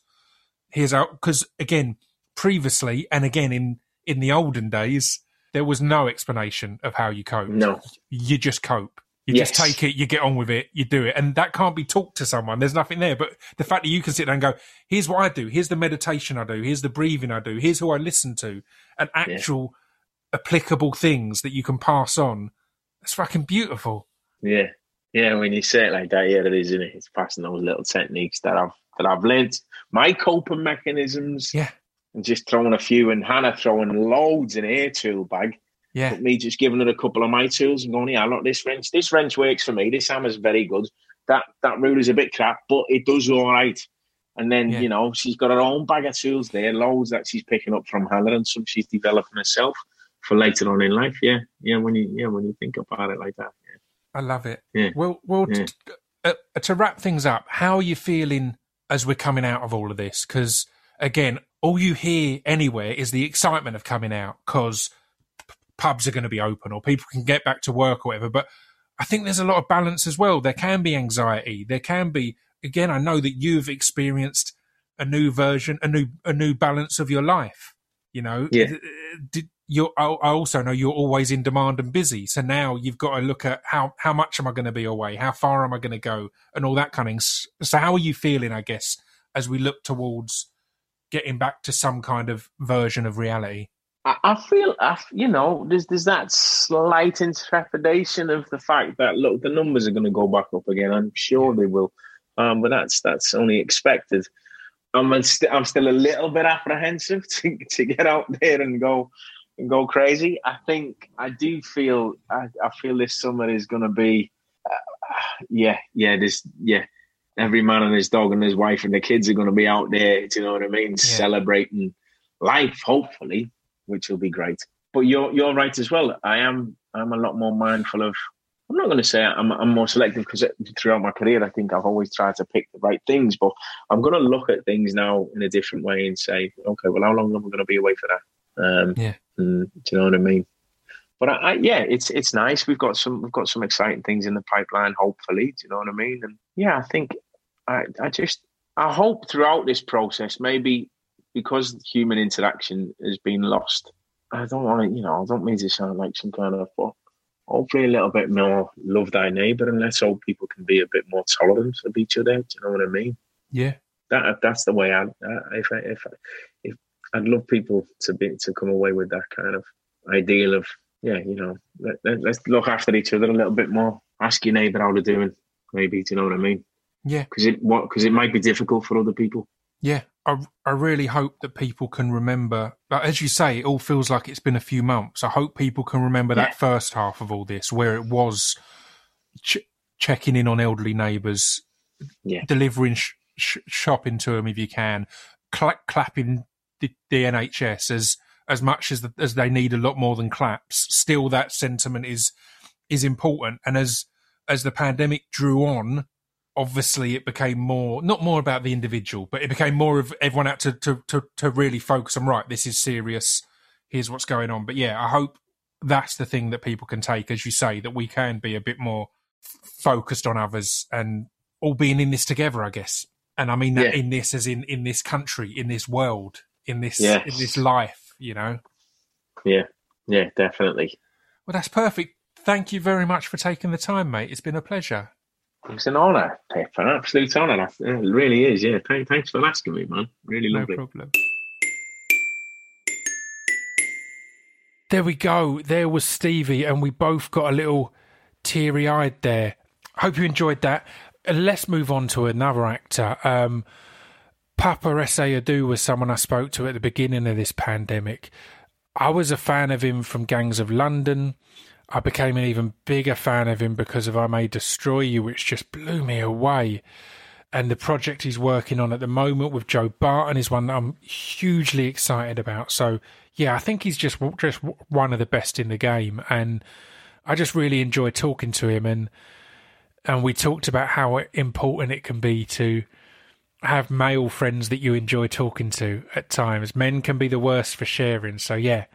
Here's how, because again, previously and again in in the olden days, there was no explanation of how you cope. No. You just cope. You yes. just take it, you get on with it, you do it. And that can't be talked to someone. There's nothing there. But the fact that you can sit there and go, here's what I do, here's the meditation I do, here's the breathing I do, here's who I listen to, and actual yeah. applicable things that you can pass on. It's fucking beautiful. Yeah. Yeah, when you say it like that, yeah, it is, isn't it? It's passing those little techniques that I've that I've learned. My coping mechanisms. Yeah and just throwing a few, and Hannah throwing loads in her tool bag. Yeah. But me just giving her a couple of my tools and going, yeah, look, this wrench, this wrench works for me. This hammer's very good. That that ruler's a bit crap, but it does all right. And then, Yeah. you know, she's got her own bag of tools there, loads that she's picking up from Hannah and some she's developing herself for later on in life. Yeah. Yeah. When you, yeah, when you think about it like that. Yeah. I love it. Yeah. Well, well, Yeah. t- uh, to wrap things up, how are you feeling as we're coming out of all of this? Because again, all you hear anywhere is the excitement of coming out because pubs are going to be open or people can get back to work or whatever. But I think there's a lot of balance as well. There can be anxiety. There can be, again, I know that you've experienced a new version, a new, a new balance of your life. You know, Yeah. Did, you're, I also know you're always in demand and busy. So now you've got to look at how, how much am I going to be away? How far am I going to go? And all that kind of. So how are you feeling, I guess, as we look towards getting back to some kind of version of reality? I, I feel, I, you know, there's there's that slight intrepidation of the fact that look, the numbers are going to go back up again. I'm sure they will, um, but that's that's only expected. I'm st- I'm still a little bit apprehensive (laughs) to to get out there and go and go crazy. I think I do feel I, I feel this summer is going to be, uh, yeah, yeah, this yeah. Every man and his dog and his wife and the kids are going to be out there. Do you know what I mean? Celebrating life, hopefully, which will be great. But you're you're right as well. I am I'm a lot more mindful of. I'm not going to say I'm I'm more selective because throughout my career I think I've always tried to pick the right things. But I'm going to look at things now in a different way and say, okay, well, how long am I going to be away for that? Um, Yeah. And do you know what I mean? But I, I, yeah, it's it's nice. We've got some we've got some exciting things in the pipeline. Hopefully, do you know what I mean? And yeah, I think I I just I hope throughout this process, maybe because human interaction has been lost. I don't want to, you know, I don't mean to sound like some kind of, but hopefully a little bit more love thy neighbour, and let's hope people can be a bit more tolerant of each other. Do you know what I mean? Yeah. That that's the way I, I if I, if I, if I'd love people to be to come away with that kind of ideal of yeah, you know, let, let, let's look after each other a little bit more. Ask your neighbour how they're doing, maybe. Do you know what I mean? Yeah. Because it what because it might be difficult for other people. Yeah, I, I really hope that people can remember. Like, as you say, it all feels like it's been a few months. I hope people can remember Yeah. that first half of all this, where it was ch- checking in on elderly neighbours, Yeah. delivering sh- sh- shopping to them if you can, cla clapping the, the NHS as as much as the, as they need a lot more than claps. Still, that sentiment is is important, and as as the pandemic drew on, obviously it became more not more about the individual, but it became more of everyone had to to to, to really focus on right. This is serious. Here's what's going on. But yeah, I hope that's the thing that people can take, as you say, that we can be a bit more f- focused on others and all being in this together. I guess, and I mean that Yeah. in this as in in this country, in this world, in this Yes. in this life. You know. Yeah, yeah, definitely. Well, that's perfect. Thank you very much for taking the time, mate. It's been a pleasure. It's an honour, Pip, an absolute honour. It really is. Yeah, Thank- thanks for asking me, man. Really lovely. No problem. There we go. There was Stevie, and we both got a little teary eyed there. Hope you enjoyed that. Uh, Let's move on to another actor. Um, Paapa Essiedu was someone I spoke to at the beginning of this pandemic. I was a fan of him from Gangs of London. I became an even bigger fan of him because of I May Destroy You, which just blew me away. And the project he's working on at the moment with Joe Barton is one that I'm hugely excited about. So, yeah, I think he's just just one of the best in the game, and I just really enjoy talking to him. and And we talked about how important it can be to have male friends that you enjoy talking to at times. Men can be the worst for sharing. So, yeah,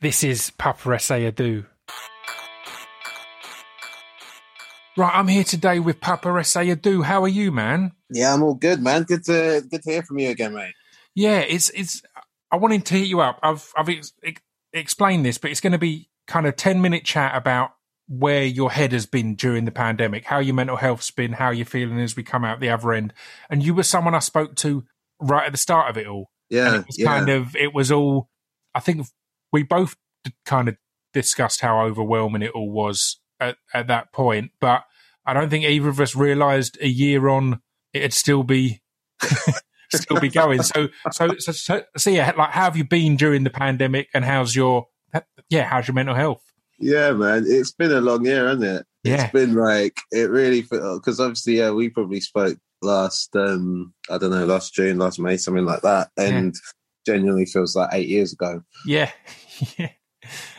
this is Paapa Essiedu. Right, I'm here today with Paapa Essiedu. How are you, man? Yeah, I'm all good, man. Good to good to hear from you again, mate. Yeah, it's it's. I wanted to hit you up. I've I've ex- ex- explained this, but it's going to be kind of ten minute chat about where your head has been during the pandemic, how your mental health's been, how you're feeling as we come out the other end. And you were someone I spoke to right at the start of it all. And Yeah, it was yeah, kind of it was all. I think we both kind of discussed how overwhelming it all was at, at that point, but I don't think either of us realised a year on it'd still be (laughs) still be going. So, so, so, so, so, yeah, like, how have you been during the pandemic, and how's your, yeah, how's your mental health? Yeah, man. It's been a long year, hasn't it? Yeah. It's been like it really because obviously, yeah, we probably spoke last um I don't know, last June, last May, something like that. And genuinely feels like eight years ago. Yeah, (laughs) yeah.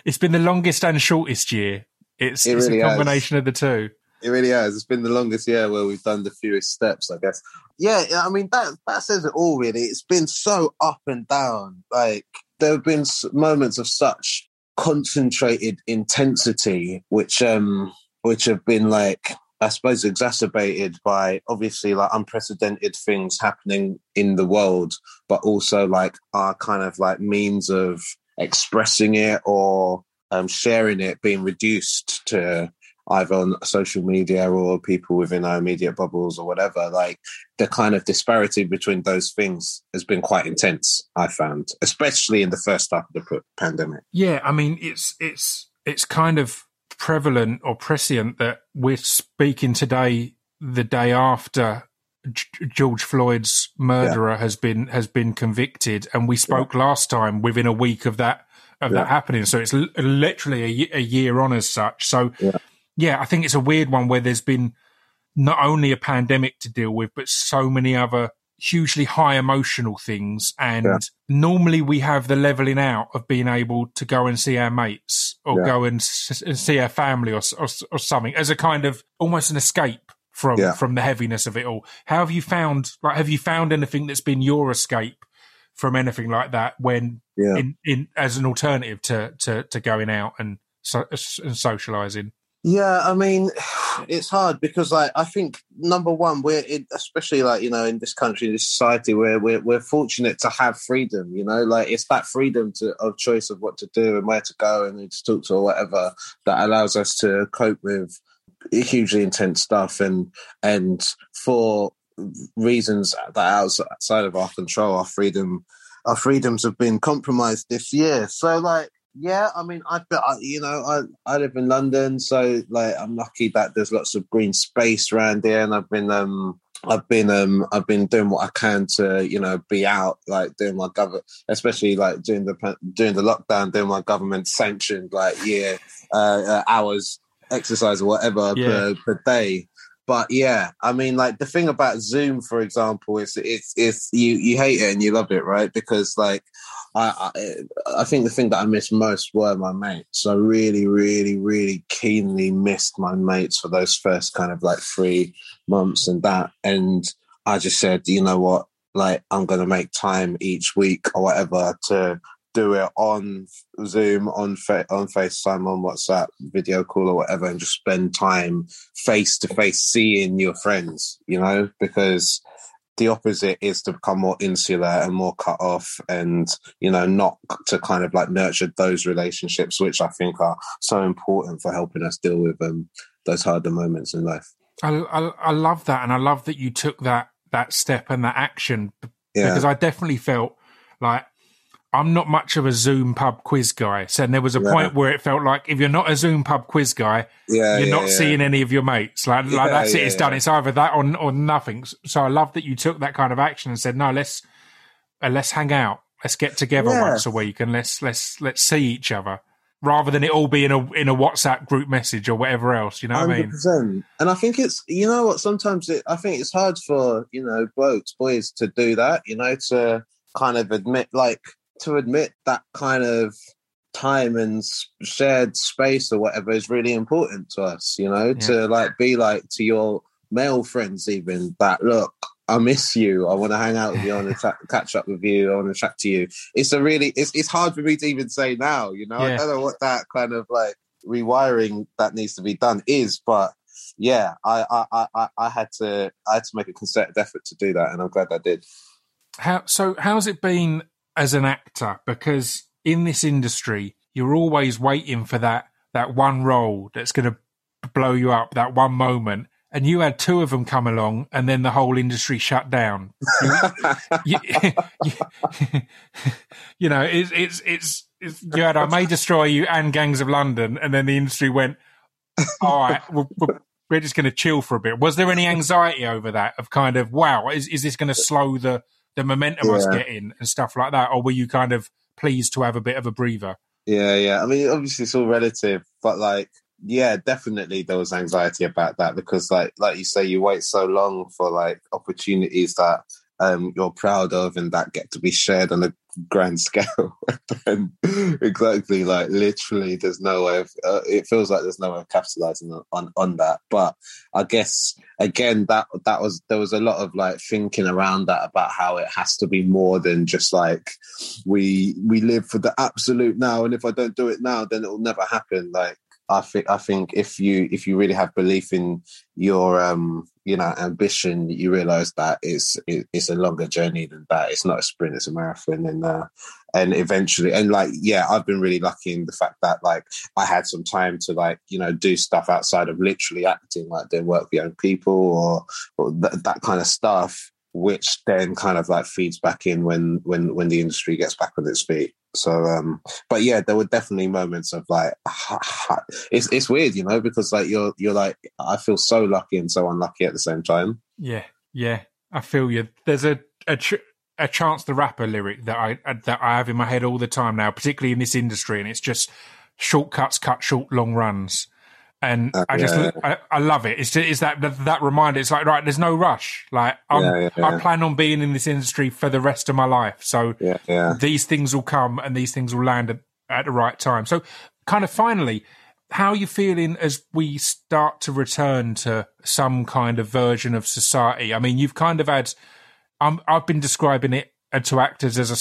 It's been the longest and shortest year. It's, It it's really a has. combination of the two. It really has. It's been the longest year where we've done the fewest steps, I guess. Yeah, I mean that that says it all. Really, it's been so up and down. Like there have been moments of such concentrated intensity, which um which have been like I suppose exacerbated by obviously like unprecedented things happening in the world, but also like our kind of like means of expressing it or um, sharing it being reduced to either on social media or people within our immediate bubbles or whatever. Like the kind of disparity between those things has been quite intense. I found, especially in the first half of the pandemic. Yeah, I mean it's it's it's kind of prevalent or prescient that we're speaking today the day after George Floyd's murderer has been has been convicted, and we spoke last time within a week of that of that happening. So it's l- literally a, a year on as such. So Yeah. I think it's a weird one where there's been not only a pandemic to deal with, but so many other hugely high emotional things. And Yeah. normally we have the leveling out of being able to go and see our mates or Yeah. go and s- and see our family or, or, or something as a kind of almost an escape from Yeah. from the heaviness of it all. How have you found like have you found anything that's been your escape from anything like that when in, in as an alternative to to, to going out and so, and socializing? Yeah, I mean, (sighs) it's hard because, like, I think number one, we're in, especially like you know in this country, in this society, where we're we're fortunate to have freedom. You know, like it's that freedom to of choice of what to do and where to go and who to talk to or whatever that allows us to cope with hugely intense stuff and and for reasons that are outside of our control, our freedom, our freedoms have been compromised this year. So, like. Yeah, I mean, I, you know, I I live in London, so like I'm lucky that there's lots of green space around here, and I've been um I've been um I've been doing what I can to you know be out like doing my government, especially like during the during the lockdown, doing my government sanctioned like year uh, uh, hours exercise or whatever Yeah. per, per day. But yeah, I mean, like the thing about Zoom, for example, is it's it's you you hate it and you love it, right? Because like I, I I think the thing that I missed most were my mates. I really, really, really keenly missed my mates for those first kind of like three months and that. And I just said, you know what, like I'm gonna make time each week or whatever to do it on Zoom, on fa- on FaceTime, on WhatsApp, video call or whatever, and just spend time face to face seeing your friends. You know, because the opposite is to become more insular and more cut off and you know not to kind of like nurture those relationships which i think are so important for helping us deal with um, those harder moments in life. I, I I love that, and I love that you took that that step and that action yeah. because I definitely felt like I'm not much of a Zoom pub quiz guy. So there was a Yeah. point where it felt like if you're not a Zoom pub quiz guy, yeah you're yeah, not seeing any of your mates. Like, (laughs) like that's it. It's done. It's either that or or nothing. So I love that you took that kind of action and said, no, let's uh, let's hang out. Let's get together once a week and let's let's let's see each other rather than it all be in a in a WhatsApp group message or whatever else. You know what I mean? And I think it's you know what sometimes it, I think it's hard for you know blokes boys to do that. You know to kind of admit like to admit that kind of time and shared space or whatever is really important to us. You know to like be like to your male friends even that look. I miss you. I want to hang out with you. I want to ta- catch up with you. I want to chat to you. It's a really, it's, it's hard for me to even say now, you know, Yeah. I don't know what that kind of like rewiring that needs to be done is, but yeah, I, I, I- I, I had to, I had to make a concerted effort to do that, and I'm glad I did. How so? How's it been as an actor? Because in this industry, you're always waiting for that that one role that's going to blow you up, that one moment. And you had two of them come along, and then the whole industry shut down. (laughs) you, you, (laughs) you know, it's, it's it's you had I May Destroy You and Gangs of London, and then the industry went, all right, we're, we're- we're just going to chill for a bit. Was there any anxiety over that of kind of wow, is is this going to slow the the momentum I was getting and stuff like that, or were you kind of pleased to have a bit of a breather? Yeah, yeah. I mean, obviously it's all relative, but like yeah, definitely there was anxiety about that because, like, like you say, you wait so long for like opportunities that um, you're proud of and that get to be shared on a grand (laughs) scale. and exactly, like literally, there's no way. Of, uh, it feels like there's no way of capitalizing on, on, on that. But I guess again, that that was there was a lot of like thinking around that about how it has to be more than just like we we live for the absolute now, and if I don't do it now, then it will never happen. Like I think I think if you if you really have belief in your um you know ambition, you realize that it's it, it's a longer journey than that. It's not a sprint; it's a marathon, and uh, and eventually, and like yeah, I've been really lucky in the fact that like I had some time to like you know do stuff outside of literally acting, like doing work with young people or or th- that kind of stuff which then kind of like feeds back in when when when the industry gets back on its feet. So, um, but yeah, there were definitely moments of like, (laughs) it's it's weird, you know, because like you're you're like, I feel so lucky and so unlucky at the same time. Yeah, yeah, I feel you. There's a a, a Chance the Rapper lyric that I that I have in my head all the time now, particularly in this industry, and it's just shortcuts cut short long runs and uh, I just yeah. I, I, love it. It's it's that, that, reminder. It's like right, there's no rush. Like yeah, i plan on being in this industry for the rest of my life. So these things will come and these things will land at, at the right time. So kind of finally, how are you feeling as we start to return to some kind of version of society? I mean, you've kind of had. Um, I've been describing it to actors as a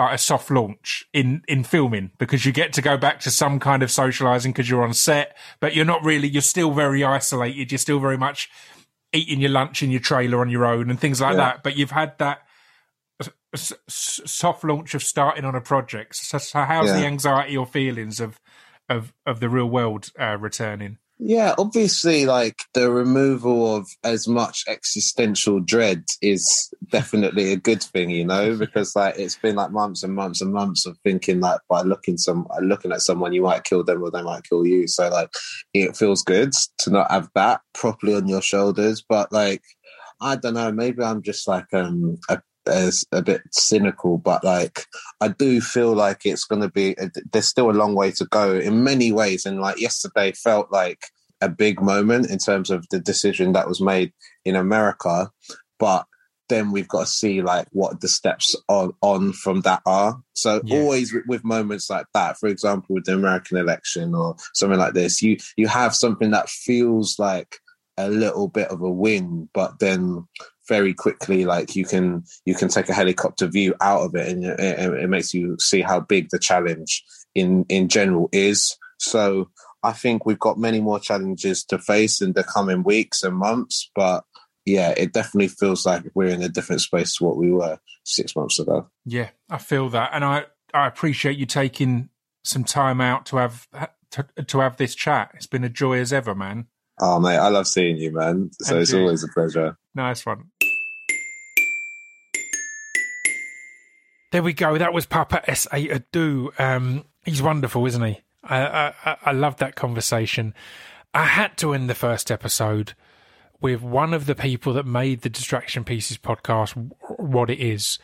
like a soft launch in in filming because you get to go back to some kind of socializing because you're on set, but you're not really. You're still very isolated. You're still very much eating your lunch in your trailer on your own and things like yeah. that. But you've had that soft launch of starting on a project. So, so how's yeah. the anxiety or feelings of of of the real world uh, returning? Yeah, obviously, like the removal of as much existential dread is definitely a good thing, you know, (laughs) because like it's been like months and months and months of thinking like by looking some looking at someone you might kill them or they might kill you. So like it feels good to not have that properly on your shoulders. But like I don't know, maybe I'm just like um a as a bit cynical, but like I do feel like it's going to be. Uh, there's still a long way to go in many ways, and like yesterday felt like a big moment in terms of the decision that was made in America, but then we've got to see like what the steps on on from that are. So yeah. always with moments like that, for example, with the American election or something like this, you you have something that feels like a little bit of a win, but then very quickly like you can you can take a helicopter view out of it and it, it, makes you see how big the challenge in in general is so i think we've got many more challenges to face in the coming weeks and months but yeah it definitely feels like we're in a different space to what we were six months ago yeah i feel that and i i appreciate you taking some time out to have to, to have this chat it's been a joy as ever man Oh mate, I love seeing you, man. So and it's you. always a pleasure. Nice one. There we go. That was Paapa Essiedu. Um, he's wonderful, isn't he? I, I, I love that conversation. I had to end the first episode with one of the people that made the Distraction Pieces podcast what it is.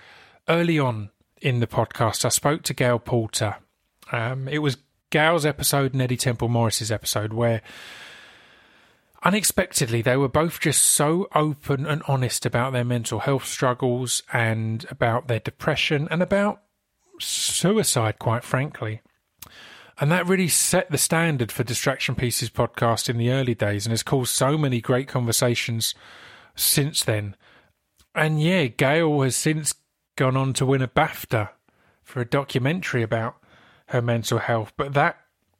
Early on in the podcast, I spoke to Gail Porter. Um, it was Gail's episode and Eddy Temple-Morris's episode where unexpectedly, they were both just so open and honest about their mental health struggles and about their depression and about suicide, quite frankly. And that really set the standard for Distraction Pieces podcast in the early days and has caused so many great conversations since then. And yeah, Gail has since gone on to win a BAFTA for a documentary about her mental health. But that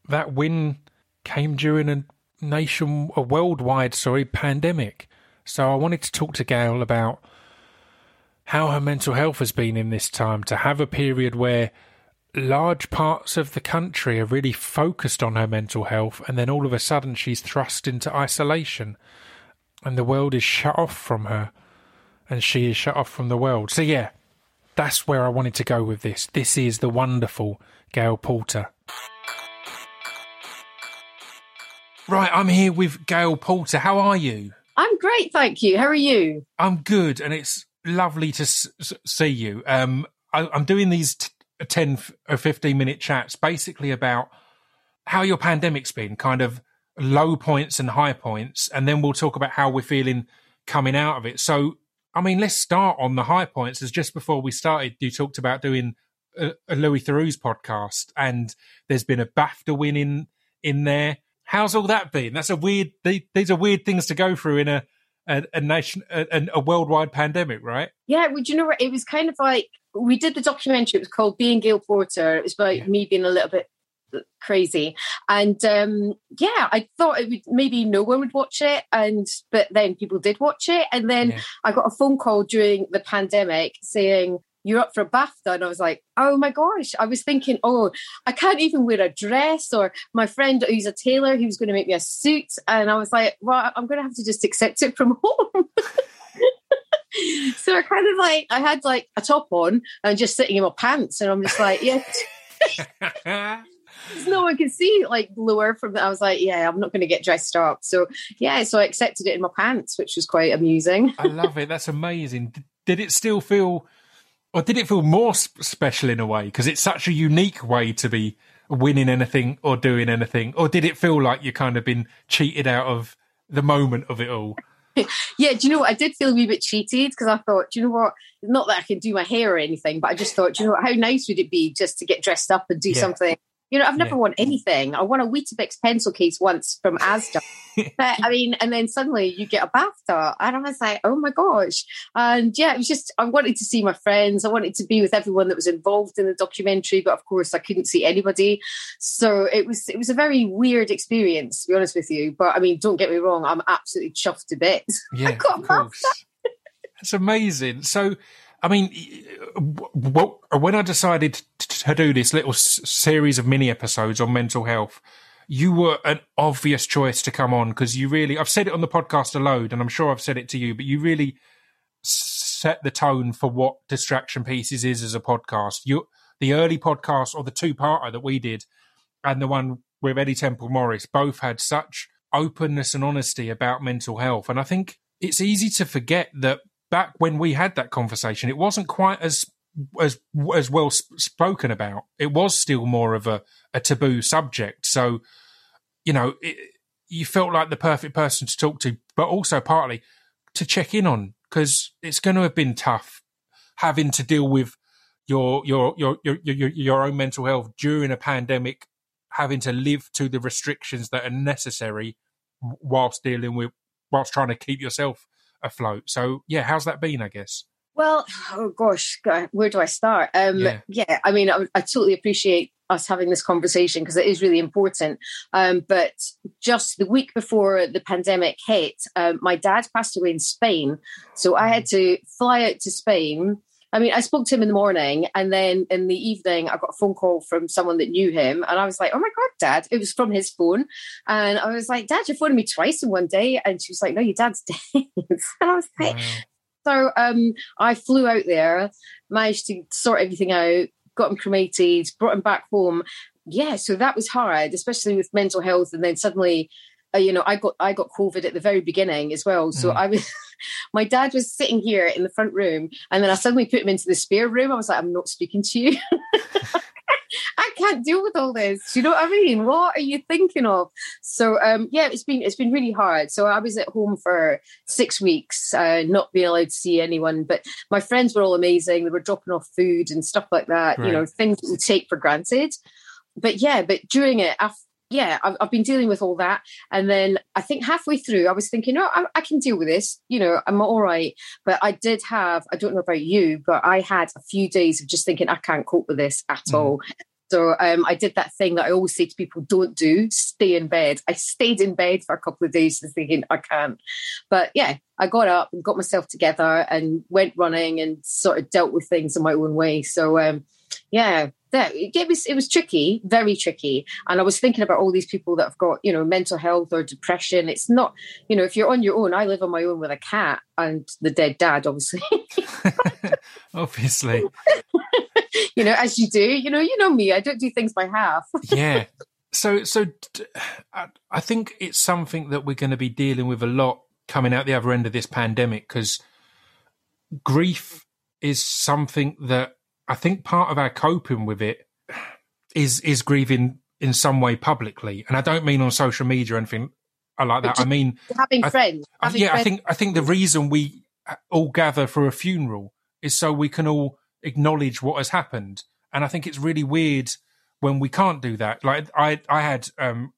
that win came during a nation, a worldwide, sorry, pandemic. So I wanted to talk to Gail about how her mental health has been in this time to have a period where large parts of the country are really focused on her mental health and then all of a sudden she's thrust into isolation and the world is shut off from her and she is shut off from the world. So yeah, that's where I wanted to go with this. This is the wonderful Gail Porter. Right, I'm here with Gail Porter. How are you? I'm great, thank you. How are you? I'm good, and it's lovely to s- see you. Um, I, am doing these t- 10 or 15 minute chats basically about how your pandemic's been, kind of low points and high points, and then we'll talk about how we're feeling coming out of it. So, I mean, let's start on the high points. As just before we started, you talked about doing a, a Louis Theroux's podcast, and there's been a BAFTA win in in there. How's all that been? That's a weird. They, these are weird things to go through in a a, a nation a, a worldwide pandemic, right? Yeah, well, do you know what? It was kind of like we did the documentary. It was called Being Gail Porter. It was about Yeah. me being a little bit crazy and um yeah i thought it would maybe no one would watch it and but then people did watch it and then Yeah. i got a phone call during the pandemic saying you're up for a BAFTA. And I was like, oh my gosh. I was thinking, oh, I can't even wear a dress. Or my friend who's a tailor, he was going to make me a suit. And I was like, well, I'm going to have to just accept it from (laughs) home. so I kind of like, I had like a top on and just sitting in my pants. And I'm just like, yeah, (laughs) no one can see like lower from that. I was like, yeah, I'm not going to get dressed up. So yeah, so I accepted it in my pants, which was quite amusing. I love it. That's amazing. Did it still feel, or did it feel more sp- special in a way? Because it's such a unique way to be winning anything or doing anything. Or did it feel like you kind of been cheated out of the moment of it all? (laughs) Yeah, do you know what? I did feel a wee bit cheated because I thought, do you know what? Not that I can do my hair or anything, but I just thought, do you know what? How nice would it be just to get dressed up and do Yeah. something? You know, I've never Yeah. won anything. I won a Weetabix pencil case once from Asda. but I mean, and then suddenly you get a BAFTA. And I was like, oh my gosh. And yeah, it was just, I wanted to see my friends. I wanted to be with everyone that was involved in the documentary, but of course I couldn't see anybody. So it was, it was a very weird experience, to be honest with you. But I mean, don't get me wrong, I'm absolutely chuffed to bits. (laughs) Yeah, got of course. That's amazing. So, I mean, w- w- when I decided to do this little series of mini episodes on mental health, you were an obvious choice to come on because you really, I've said it on the podcast a load, and I'm sure I've said it to you, but you really set the tone for what Distraction Pieces is as a podcast. You, the early podcast or the two parter that we did, and the one with Eddy Temple-Morris, both had such openness and honesty about mental health. And I think it's easy to forget that back when we had that conversation, it wasn't quite as as as well sp- spoken about. It was still more of a, a taboo subject. So, you know, it, you felt like the perfect person to talk to, but also partly to check in on because it's going to have been tough having to deal with your your your your your, your own mental health during a pandemic, having to live to the restrictions that are necessary whilst dealing with whilst trying to keep yourself afloat. So yeah, how's that been? I guess. Well, oh gosh, where do I start? Um, Yeah. yeah. I mean, I, I totally appreciate us having this conversation because it is really important. Um, but just the week before the pandemic hit, um, my dad passed away in Spain, so I had to fly out to Spain. I mean, I spoke to him in the morning, and then in the evening, I got a phone call from someone that knew him, and I was like, "Oh my god, Dad!" It was from his phone, and I was like, "Dad, you're phoning me twice in one day," and she was like, "No, your dad's (laughs) dead," and I was like, Wow. so um, I flew out there, managed to sort everything out, got him cremated, brought him back home. Yeah, so that was hard, especially with mental health. And then suddenly, you know, I got I got COVID at the very beginning as well. So Mm. I was, (laughs) my dad was sitting here in the front room, and then I suddenly put him into the spare room. I was like, I'm not speaking to you. (laughs) I can't deal with all this. Do you know what I mean? What are you thinking of? So um, yeah, it's been it's been really hard. So I was at home for six weeks, uh, not being allowed to see anyone. But my friends were all amazing. They were dropping off food and stuff like that. Right. You know, things that we take for granted. But yeah, but during it, I've, yeah, I've, I've been dealing with all that. And then I think halfway through, I was thinking, no, I, I can deal with this. You know, I'm all right. But I did have, I don't know about you, but I had a few days of just thinking, I can't cope with this at Mhm. all. So um, I did that thing that I always say to people, don't do, stay in bed. I stayed in bed for a couple of days thinking, I can't. But yeah, I got up and got myself together and went running and sort of dealt with things in my own way. So um, yeah, that it was it was tricky, very tricky. And I was thinking about all these people that have got, you know, mental health or depression. It's not, you know, if you're on your own, I live on my own with a cat and the dead dad, obviously. (laughs) Obviously, (laughs) you know, as you do, you know, you know me, I don't do things by half. (laughs) yeah. So, so I think it's something that we're going to be dealing with a lot coming out the other end of this pandemic because grief is something that I think part of our coping with it is is grieving in some way publicly, and I don't mean on social media or anything like that. I mean having I- friends. I, having yeah, I think I think the reason we all gather for a funeral is so we can all acknowledge what has happened, and I think it's really weird when we can't do that. Like I, I had um,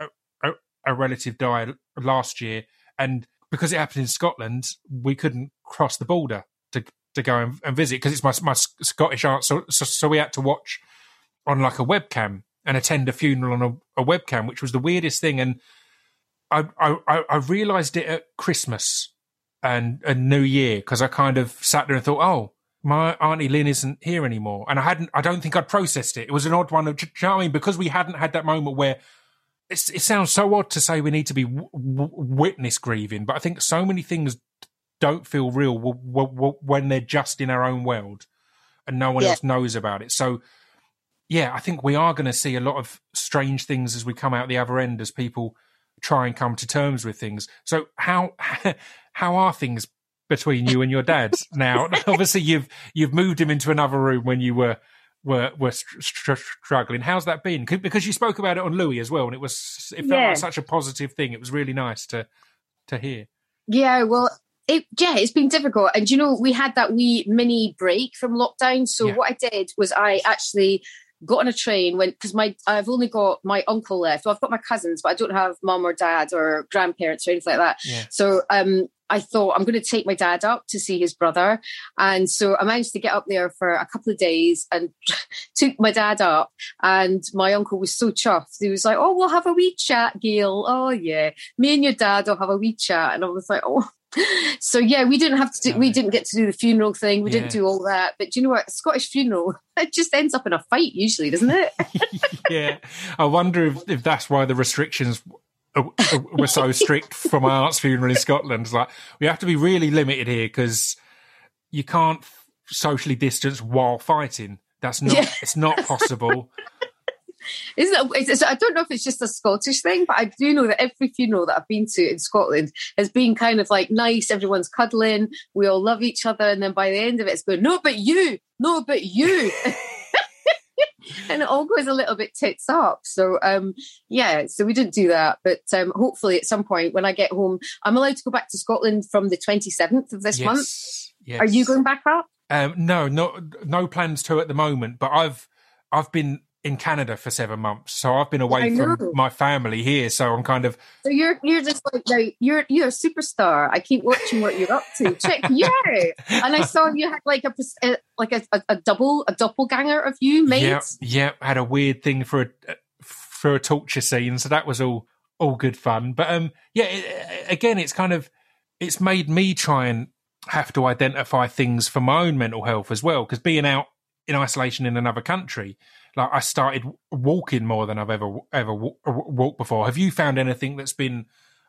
a, a, a relative die last year, and because it happened in Scotland, we couldn't cross the border to go and, and visit because it's my my Scottish aunt. So, so so we had to watch on like a webcam and attend a funeral on a, a webcam, which was the weirdest thing. And I I, I realised it at Christmas and and New Year because I kind of sat there and thought, oh, my auntie Lynn isn't here anymore, and I hadn't. I don't think I'd processed it. It was an odd one. Of, you know I mean? Because we hadn't had that moment where. It sounds so odd to say we need to be w- w- witness grieving, but I think so many things don't feel real when they're just in our own world and no one Yeah. else knows about it. So, yeah, I think we are going to see a lot of strange things as we come out the other end as people try and come to terms with things. So, how (laughs) how are things between you and your dad (laughs) now? (laughs) Obviously, you've you've moved him into another room when you were were were str- str- struggling. How's that been? Because you spoke about it on Louis as well, and it was it felt Yeah. like such a positive thing. It was really nice to to hear. Yeah, well, it, yeah, it's been difficult. And you know, we had that wee mini break from lockdown. So Yeah. what I did was I actually got on a train when because my I've only got my uncle left. Well, I've got my cousins, but I don't have mum or dad or grandparents or anything like that. Yeah. So um, I thought I'm going to take my dad up to see his brother, and so I managed to get up there for a couple of days and (laughs) took my dad up. And my uncle was so chuffed. He was like, "Oh, we'll have a wee chat, Gail. Oh yeah, me and your dad will have a wee chat." And I was like, "Oh." So yeah, we didn't have to. Do, we didn't get to do the funeral thing. We Yeah. didn't do all that. But do you know what? Scottish funeral (laughs) it just ends up in a fight usually, doesn't it? (laughs) (laughs) yeah, I wonder if, if that's why the restrictions w- uh, w- uh, were so strict for my aunt's funeral in Scotland. It's like we have to be really limited here because you can't socially distance while fighting. That's not. Yeah. It's not possible. Isn't it? It's, it's- I don't know if it's just a Scottish thing, but I do know that every funeral that I've been to in Scotland has been kind of like nice. Everyone's cuddling. We all love each other, and then by the end of it, it's going, "No, but you, no, but you." (laughs) and it all goes a little bit tits up. So um yeah, so we didn't do that. But um hopefully at some point when I get home, I'm allowed to go back to Scotland from the 27th of this month. yes. Yes. Are you going back up? Um, no, no, no plans to at the moment. But I've I've been in Canada for seven months, so I've been away from my family here. So I'm kind of So you're you're just like now you're you're a superstar. I keep watching what you're up to. Check you out. And I saw (laughs) you had like a uh, like a, a, double a doppelganger of you made. Yeah, yeah. Had a weird thing for a for a torture scene, so that was all all good fun. But um, yeah. It, again, it's kind of it's made me try and have to identify things for my own mental health as well. Because being out in isolation in another country, like I started walking more than I've ever ever wa- uh, walked before. Have you found anything that's been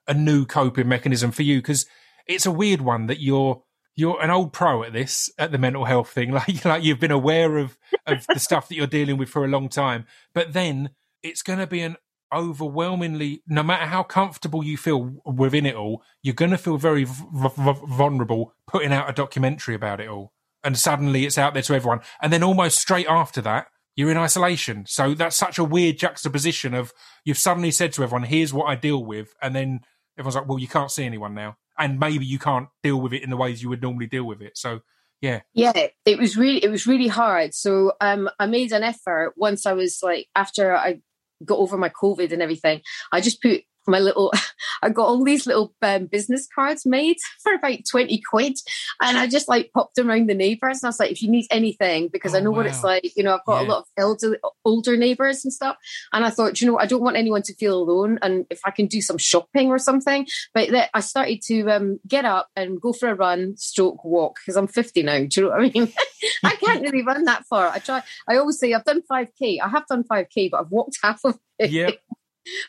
a new coping mechanism for you? Because it's a weird one that you're you're an old pro at this at the mental health thing (laughs) like like you've been aware of of the stuff that you're dealing with for a long time but then it's going to be an overwhelmingly no matter how comfortable you feel within it all you're going to feel very v- v- vulnerable putting out a documentary about it all and suddenly it's out there to everyone and then almost straight after that you're in isolation. So that's such a weird juxtaposition of you've suddenly said to everyone here's what i deal with and then everyone's like well you can't see anyone now. And maybe you can't deal with it in the ways you would normally deal with it. So yeah. Yeah, it was really it was really hard. So um I made an effort once I was like after I got over my COVID and everything, I just put my little (laughs) I got all these little um, business cards made (laughs) for about 20 quid and I just like popped them around the neighbours and I was like if you need anything because I Oh, know what it's like you know I've got Yeah. a lot of elder older neighbours and stuff and I thought you know I don't want anyone to feel alone and if I can do some shopping or something. But that I started to um, get up and go for a run stroke walk because I'm 50 now do you know what I mean? (laughs) I can't really run that far. I try I always say I've done 5k I have done 5k but I've walked half of it. Yeah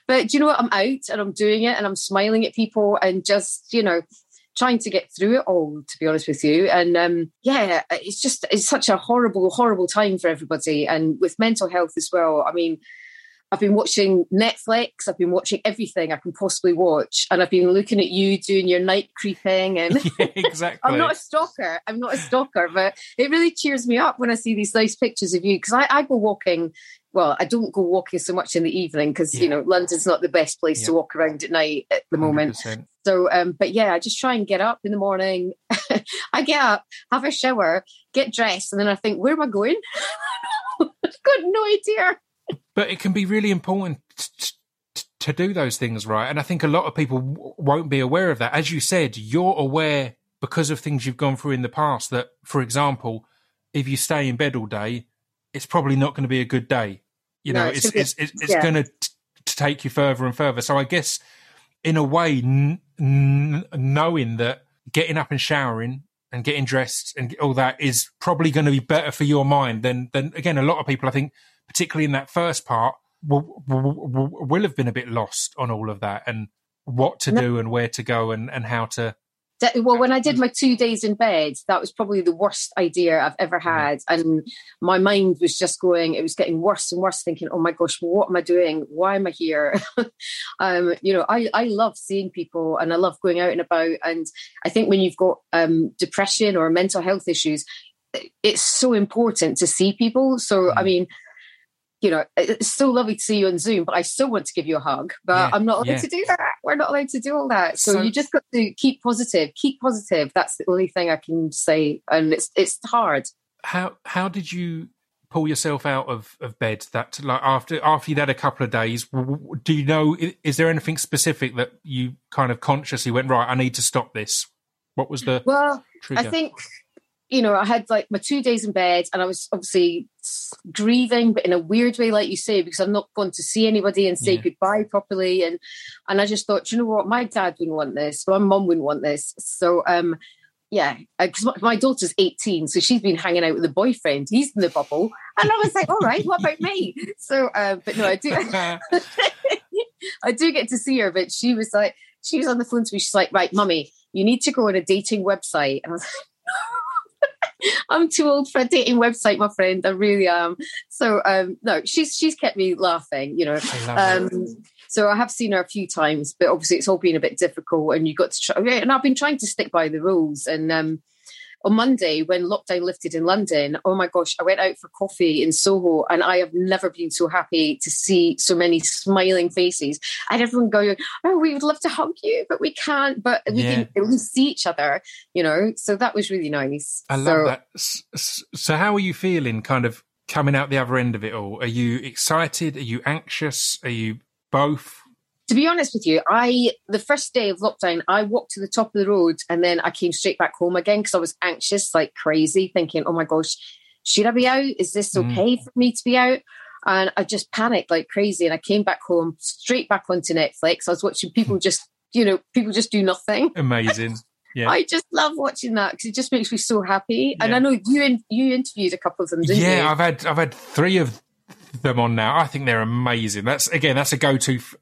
but do you know what? I'm out and I'm doing it and I'm smiling at people and just, you know, trying to get through it all, to be honest with you. And um, yeah, it's just, it's such a horrible, horrible time for everybody. And with mental health as well. I mean, I've been watching Netflix, I've been watching everything I can possibly watch. And I've been looking at you doing your night creeping and (laughs) yeah exactly I'm not a stalker. I'm not a stalker, but it really cheers me up when I see these nice pictures of you because I, I go walking well, I don't go walking so much in the evening because you know London's not the best place Yeah. to walk around at night at the moment. 100%. So, um, but yeah, I just try and get up in the morning. (laughs) I get up, have a shower, get dressed, and then I think, where am I going? (laughs) I've got no idea. But it can be really important t- t- to do those things right. And I think a lot of people w- won't be aware of that. As you said, you're aware because of things you've gone through in the past that, for example, if you stay in bed all day, it's probably not going to be a good day. You No, know, it's it's it's it's, yeah. going to to take you further and further. So I guess, in a way, n- n- knowing that getting up and showering and getting dressed and all that is probably going to be better for your mind than than again a lot of people I think particularly in that first part will, will, will- have been a bit lost on all of that and what to No. do and where to go and and how to Well, when I did my two days in bed, that was probably the worst idea I've ever had. And my mind was just going, it was getting worse and worse, thinking, oh my gosh, what am I doing? Why am I here? (laughs) um, you know, I, I love seeing people and I love going out and about. And I think when you've got um, depression or mental health issues, it's so important to see people. So, I Mm. mean, you know, it's so lovely to see you on Zoom, but I still want to give you a hug. But Yeah, I'm not allowed yeah. to do that. We're not allowed to do all that. So, So- you just got to keep positive. Keep positive. That's the only thing I can say. And it's it's hard. how how did you pull yourself out of, of bed that like after after you'd had a couple of days do you know is there anything specific that you kind of consciously went right i need to stop this what was the Well, trigger I think, you know, I had like my two days in bed and I was obviously grieving, but in a weird way, like you say, because I'm not going to see anybody and say Yeah. goodbye properly. And and I just thought, you know what, my dad wouldn't want this, my mum wouldn't want this. So um yeah, because my, my daughter's 18, so she's been hanging out with a boyfriend. He's in the bubble. And I was like, all right, what about me? So, uh, but no, I do. (laughs) I do get to see her, but she was like, she was on the phone to me. She's like, right, mummy, you need to go on a dating website. And I was like, (laughs) (laughs) I'm too old for a dating website, my friend. I really am. So, um, no, she's she's kept me laughing, you know. I. Um, so I have seen her a few times, but obviously it's all been a bit difficult, and you got to try. And I've been trying to stick by the rules. And um, on Monday, when lockdown lifted in London, oh my gosh, I went out for coffee in Soho, and I have never been so happy to see so many smiling faces. And everyone going, "Oh, we would love to hug you, but we can't. But we Yeah. can at least see each other," you know. So that was really nice. I love so, that. So, how are you feeling? Kind of coming out the other end of it all. Are you excited? Are you anxious? Are you both? To be honest with you, I the first day of lockdown, I walked to the top of the road and then I came straight back home again because I was anxious like crazy, thinking, "Oh my gosh, should I be out? Is this Mm. okay for me to be out?" And I just panicked like crazy, and I came back home straight back onto Netflix. I was watching people just, you know, people just do nothing. (laughs) Amazing. Yeah. I just love watching that because it just makes me so happy. And Yeah. I know you in, you interviewed a couple of them, didn't yeah, you? I've had I've had three of them on now. I think they're amazing. That's again, that's a go to f-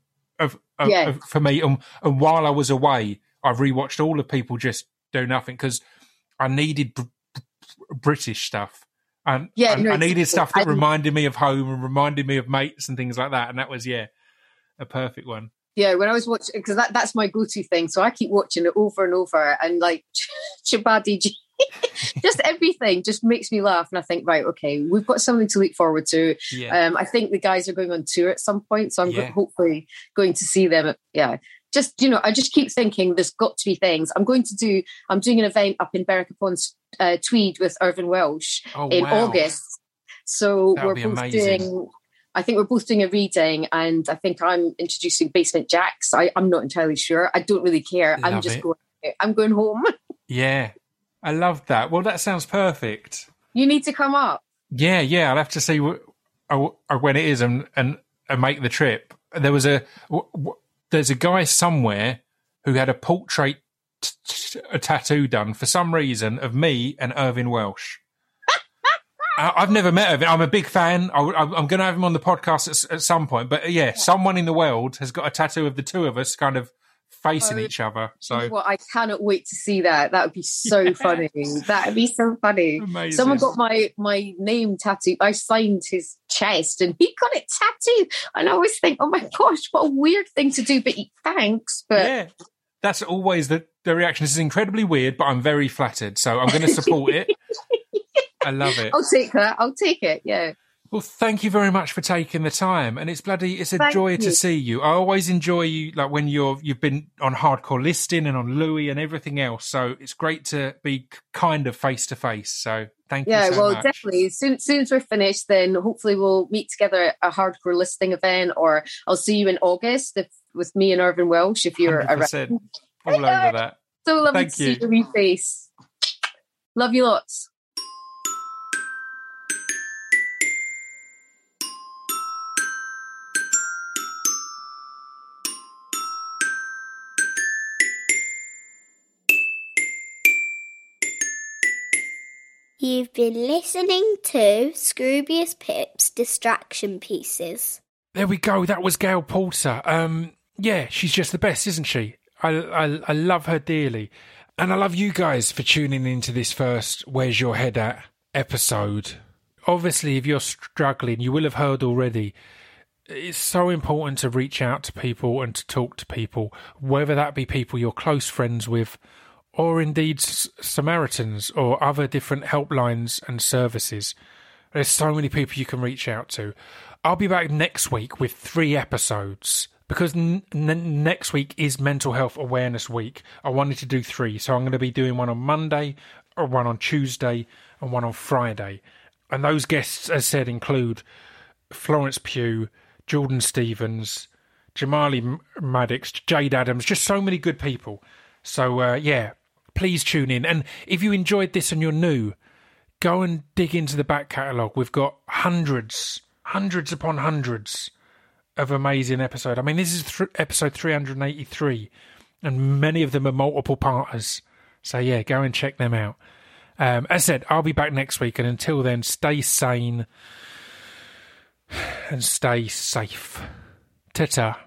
of, of, Yeah. for me. Um, and while I was away, I rewatched all of people just do nothing because I needed br- br- British stuff. And Yeah, I, no, I needed stuff that I- reminded me of home and reminded me of mates and things like that. And that was yeah, a perfect one. Yeah, when I was watching, because that, that's my go to thing. So I keep watching it over and over and like (laughs) Chabuddy G. (laughs) just everything just makes me laugh. And I think, right, okay, we've got something to look forward to. Yeah, Um, I think the guys are going on tour at some point. So I'm go- hopefully going to see them. At, yeah. Just, you know, I just keep thinking there's got to be things. I'm going to do, I'm doing an event up in Berwick upon uh, Tweed with Irvine Welsh oh, in wow. August. So That'll we're both amazing. doing. I think we're both doing a reading, and I think I'm introducing Basement Jaxx. I, I'm not entirely sure. I don't really care. I'm just it. going. I'm going home. (laughs) Yeah, I love that. Well, that sounds perfect. You need to come up. Yeah, yeah. I'll have to see wh- uh, uh, when it is and, and and make the trip. There was a w- w- there's a guy somewhere who had a portrait t- t- a tattoo done for some reason of me and Irvine Welsh. (laughs) I- I've never met Irvine. I'm a big fan. I, am going to have him on the podcast at, at some point. But uh, yeah, someone in the world has got a tattoo of the two of us kind of facing Oh, each other. So Well, I cannot wait to see that. That would be so (laughs) Yeah. funny. That would be so funny. amazing. Someone got my my name tattooed. I signed his chest, and he got it tattooed. And I always think, oh my gosh, what a weird thing to do. But thanks. But yeah, that's always the the reaction. This is incredibly weird, but I'm very flattered, so I'm going to support it. (laughs) I love it. I'll take that. I'll take it. Yeah. Well, thank you very much for taking the time, and it's bloody it's a Thank joy you. to see you. I always enjoy you, like when you're you've been on hardcore listing and on Louis and everything else. So it's great to be kind of face to face. So thank Yeah, you so well, much. definitely. Soon, soon as we're finished, then hopefully we'll meet together at a hardcore listing event, or I'll see you in August if, with me and Irvine Welsh if you're around. 100%. All over that. So lovely Thank to see you. your face. Love you lots. You've been listening to Scroobius Pip's Distraction Pieces. There we go. That was Gail Porter. Um, yeah, she's just the best, isn't she? I, I I love her dearly, and I love you guys for tuning into this first "Where's Your Head At" episode. Obviously, if you're struggling, you will have heard already. It's so important to reach out to people and to talk to people, whether that be people you're close friends with, or indeed Samaritans or other different helplines and services. There's so many people you can reach out to. I'll be back next week with three episodes because n- n- next week is Mental Health Awareness Week. I wanted to do three, so I'm going to be doing one on Monday, or one on Tuesday, and one on Friday. And those guests, as said, include Florence Pugh, Jordan Stephens, Jamali Maddix, Jade Adams, just so many good people. So, uh, yeah, please tune in. And if you enjoyed this and you're new, go and dig into the back catalogue. We've got hundreds, hundreds upon hundreds of amazing episodes. I mean, this is th- episode 383, and many of them are multiple parters. So, yeah, go and check them out. Um, as I said, I'll be back next week, and until then, stay sane and stay safe. Ta.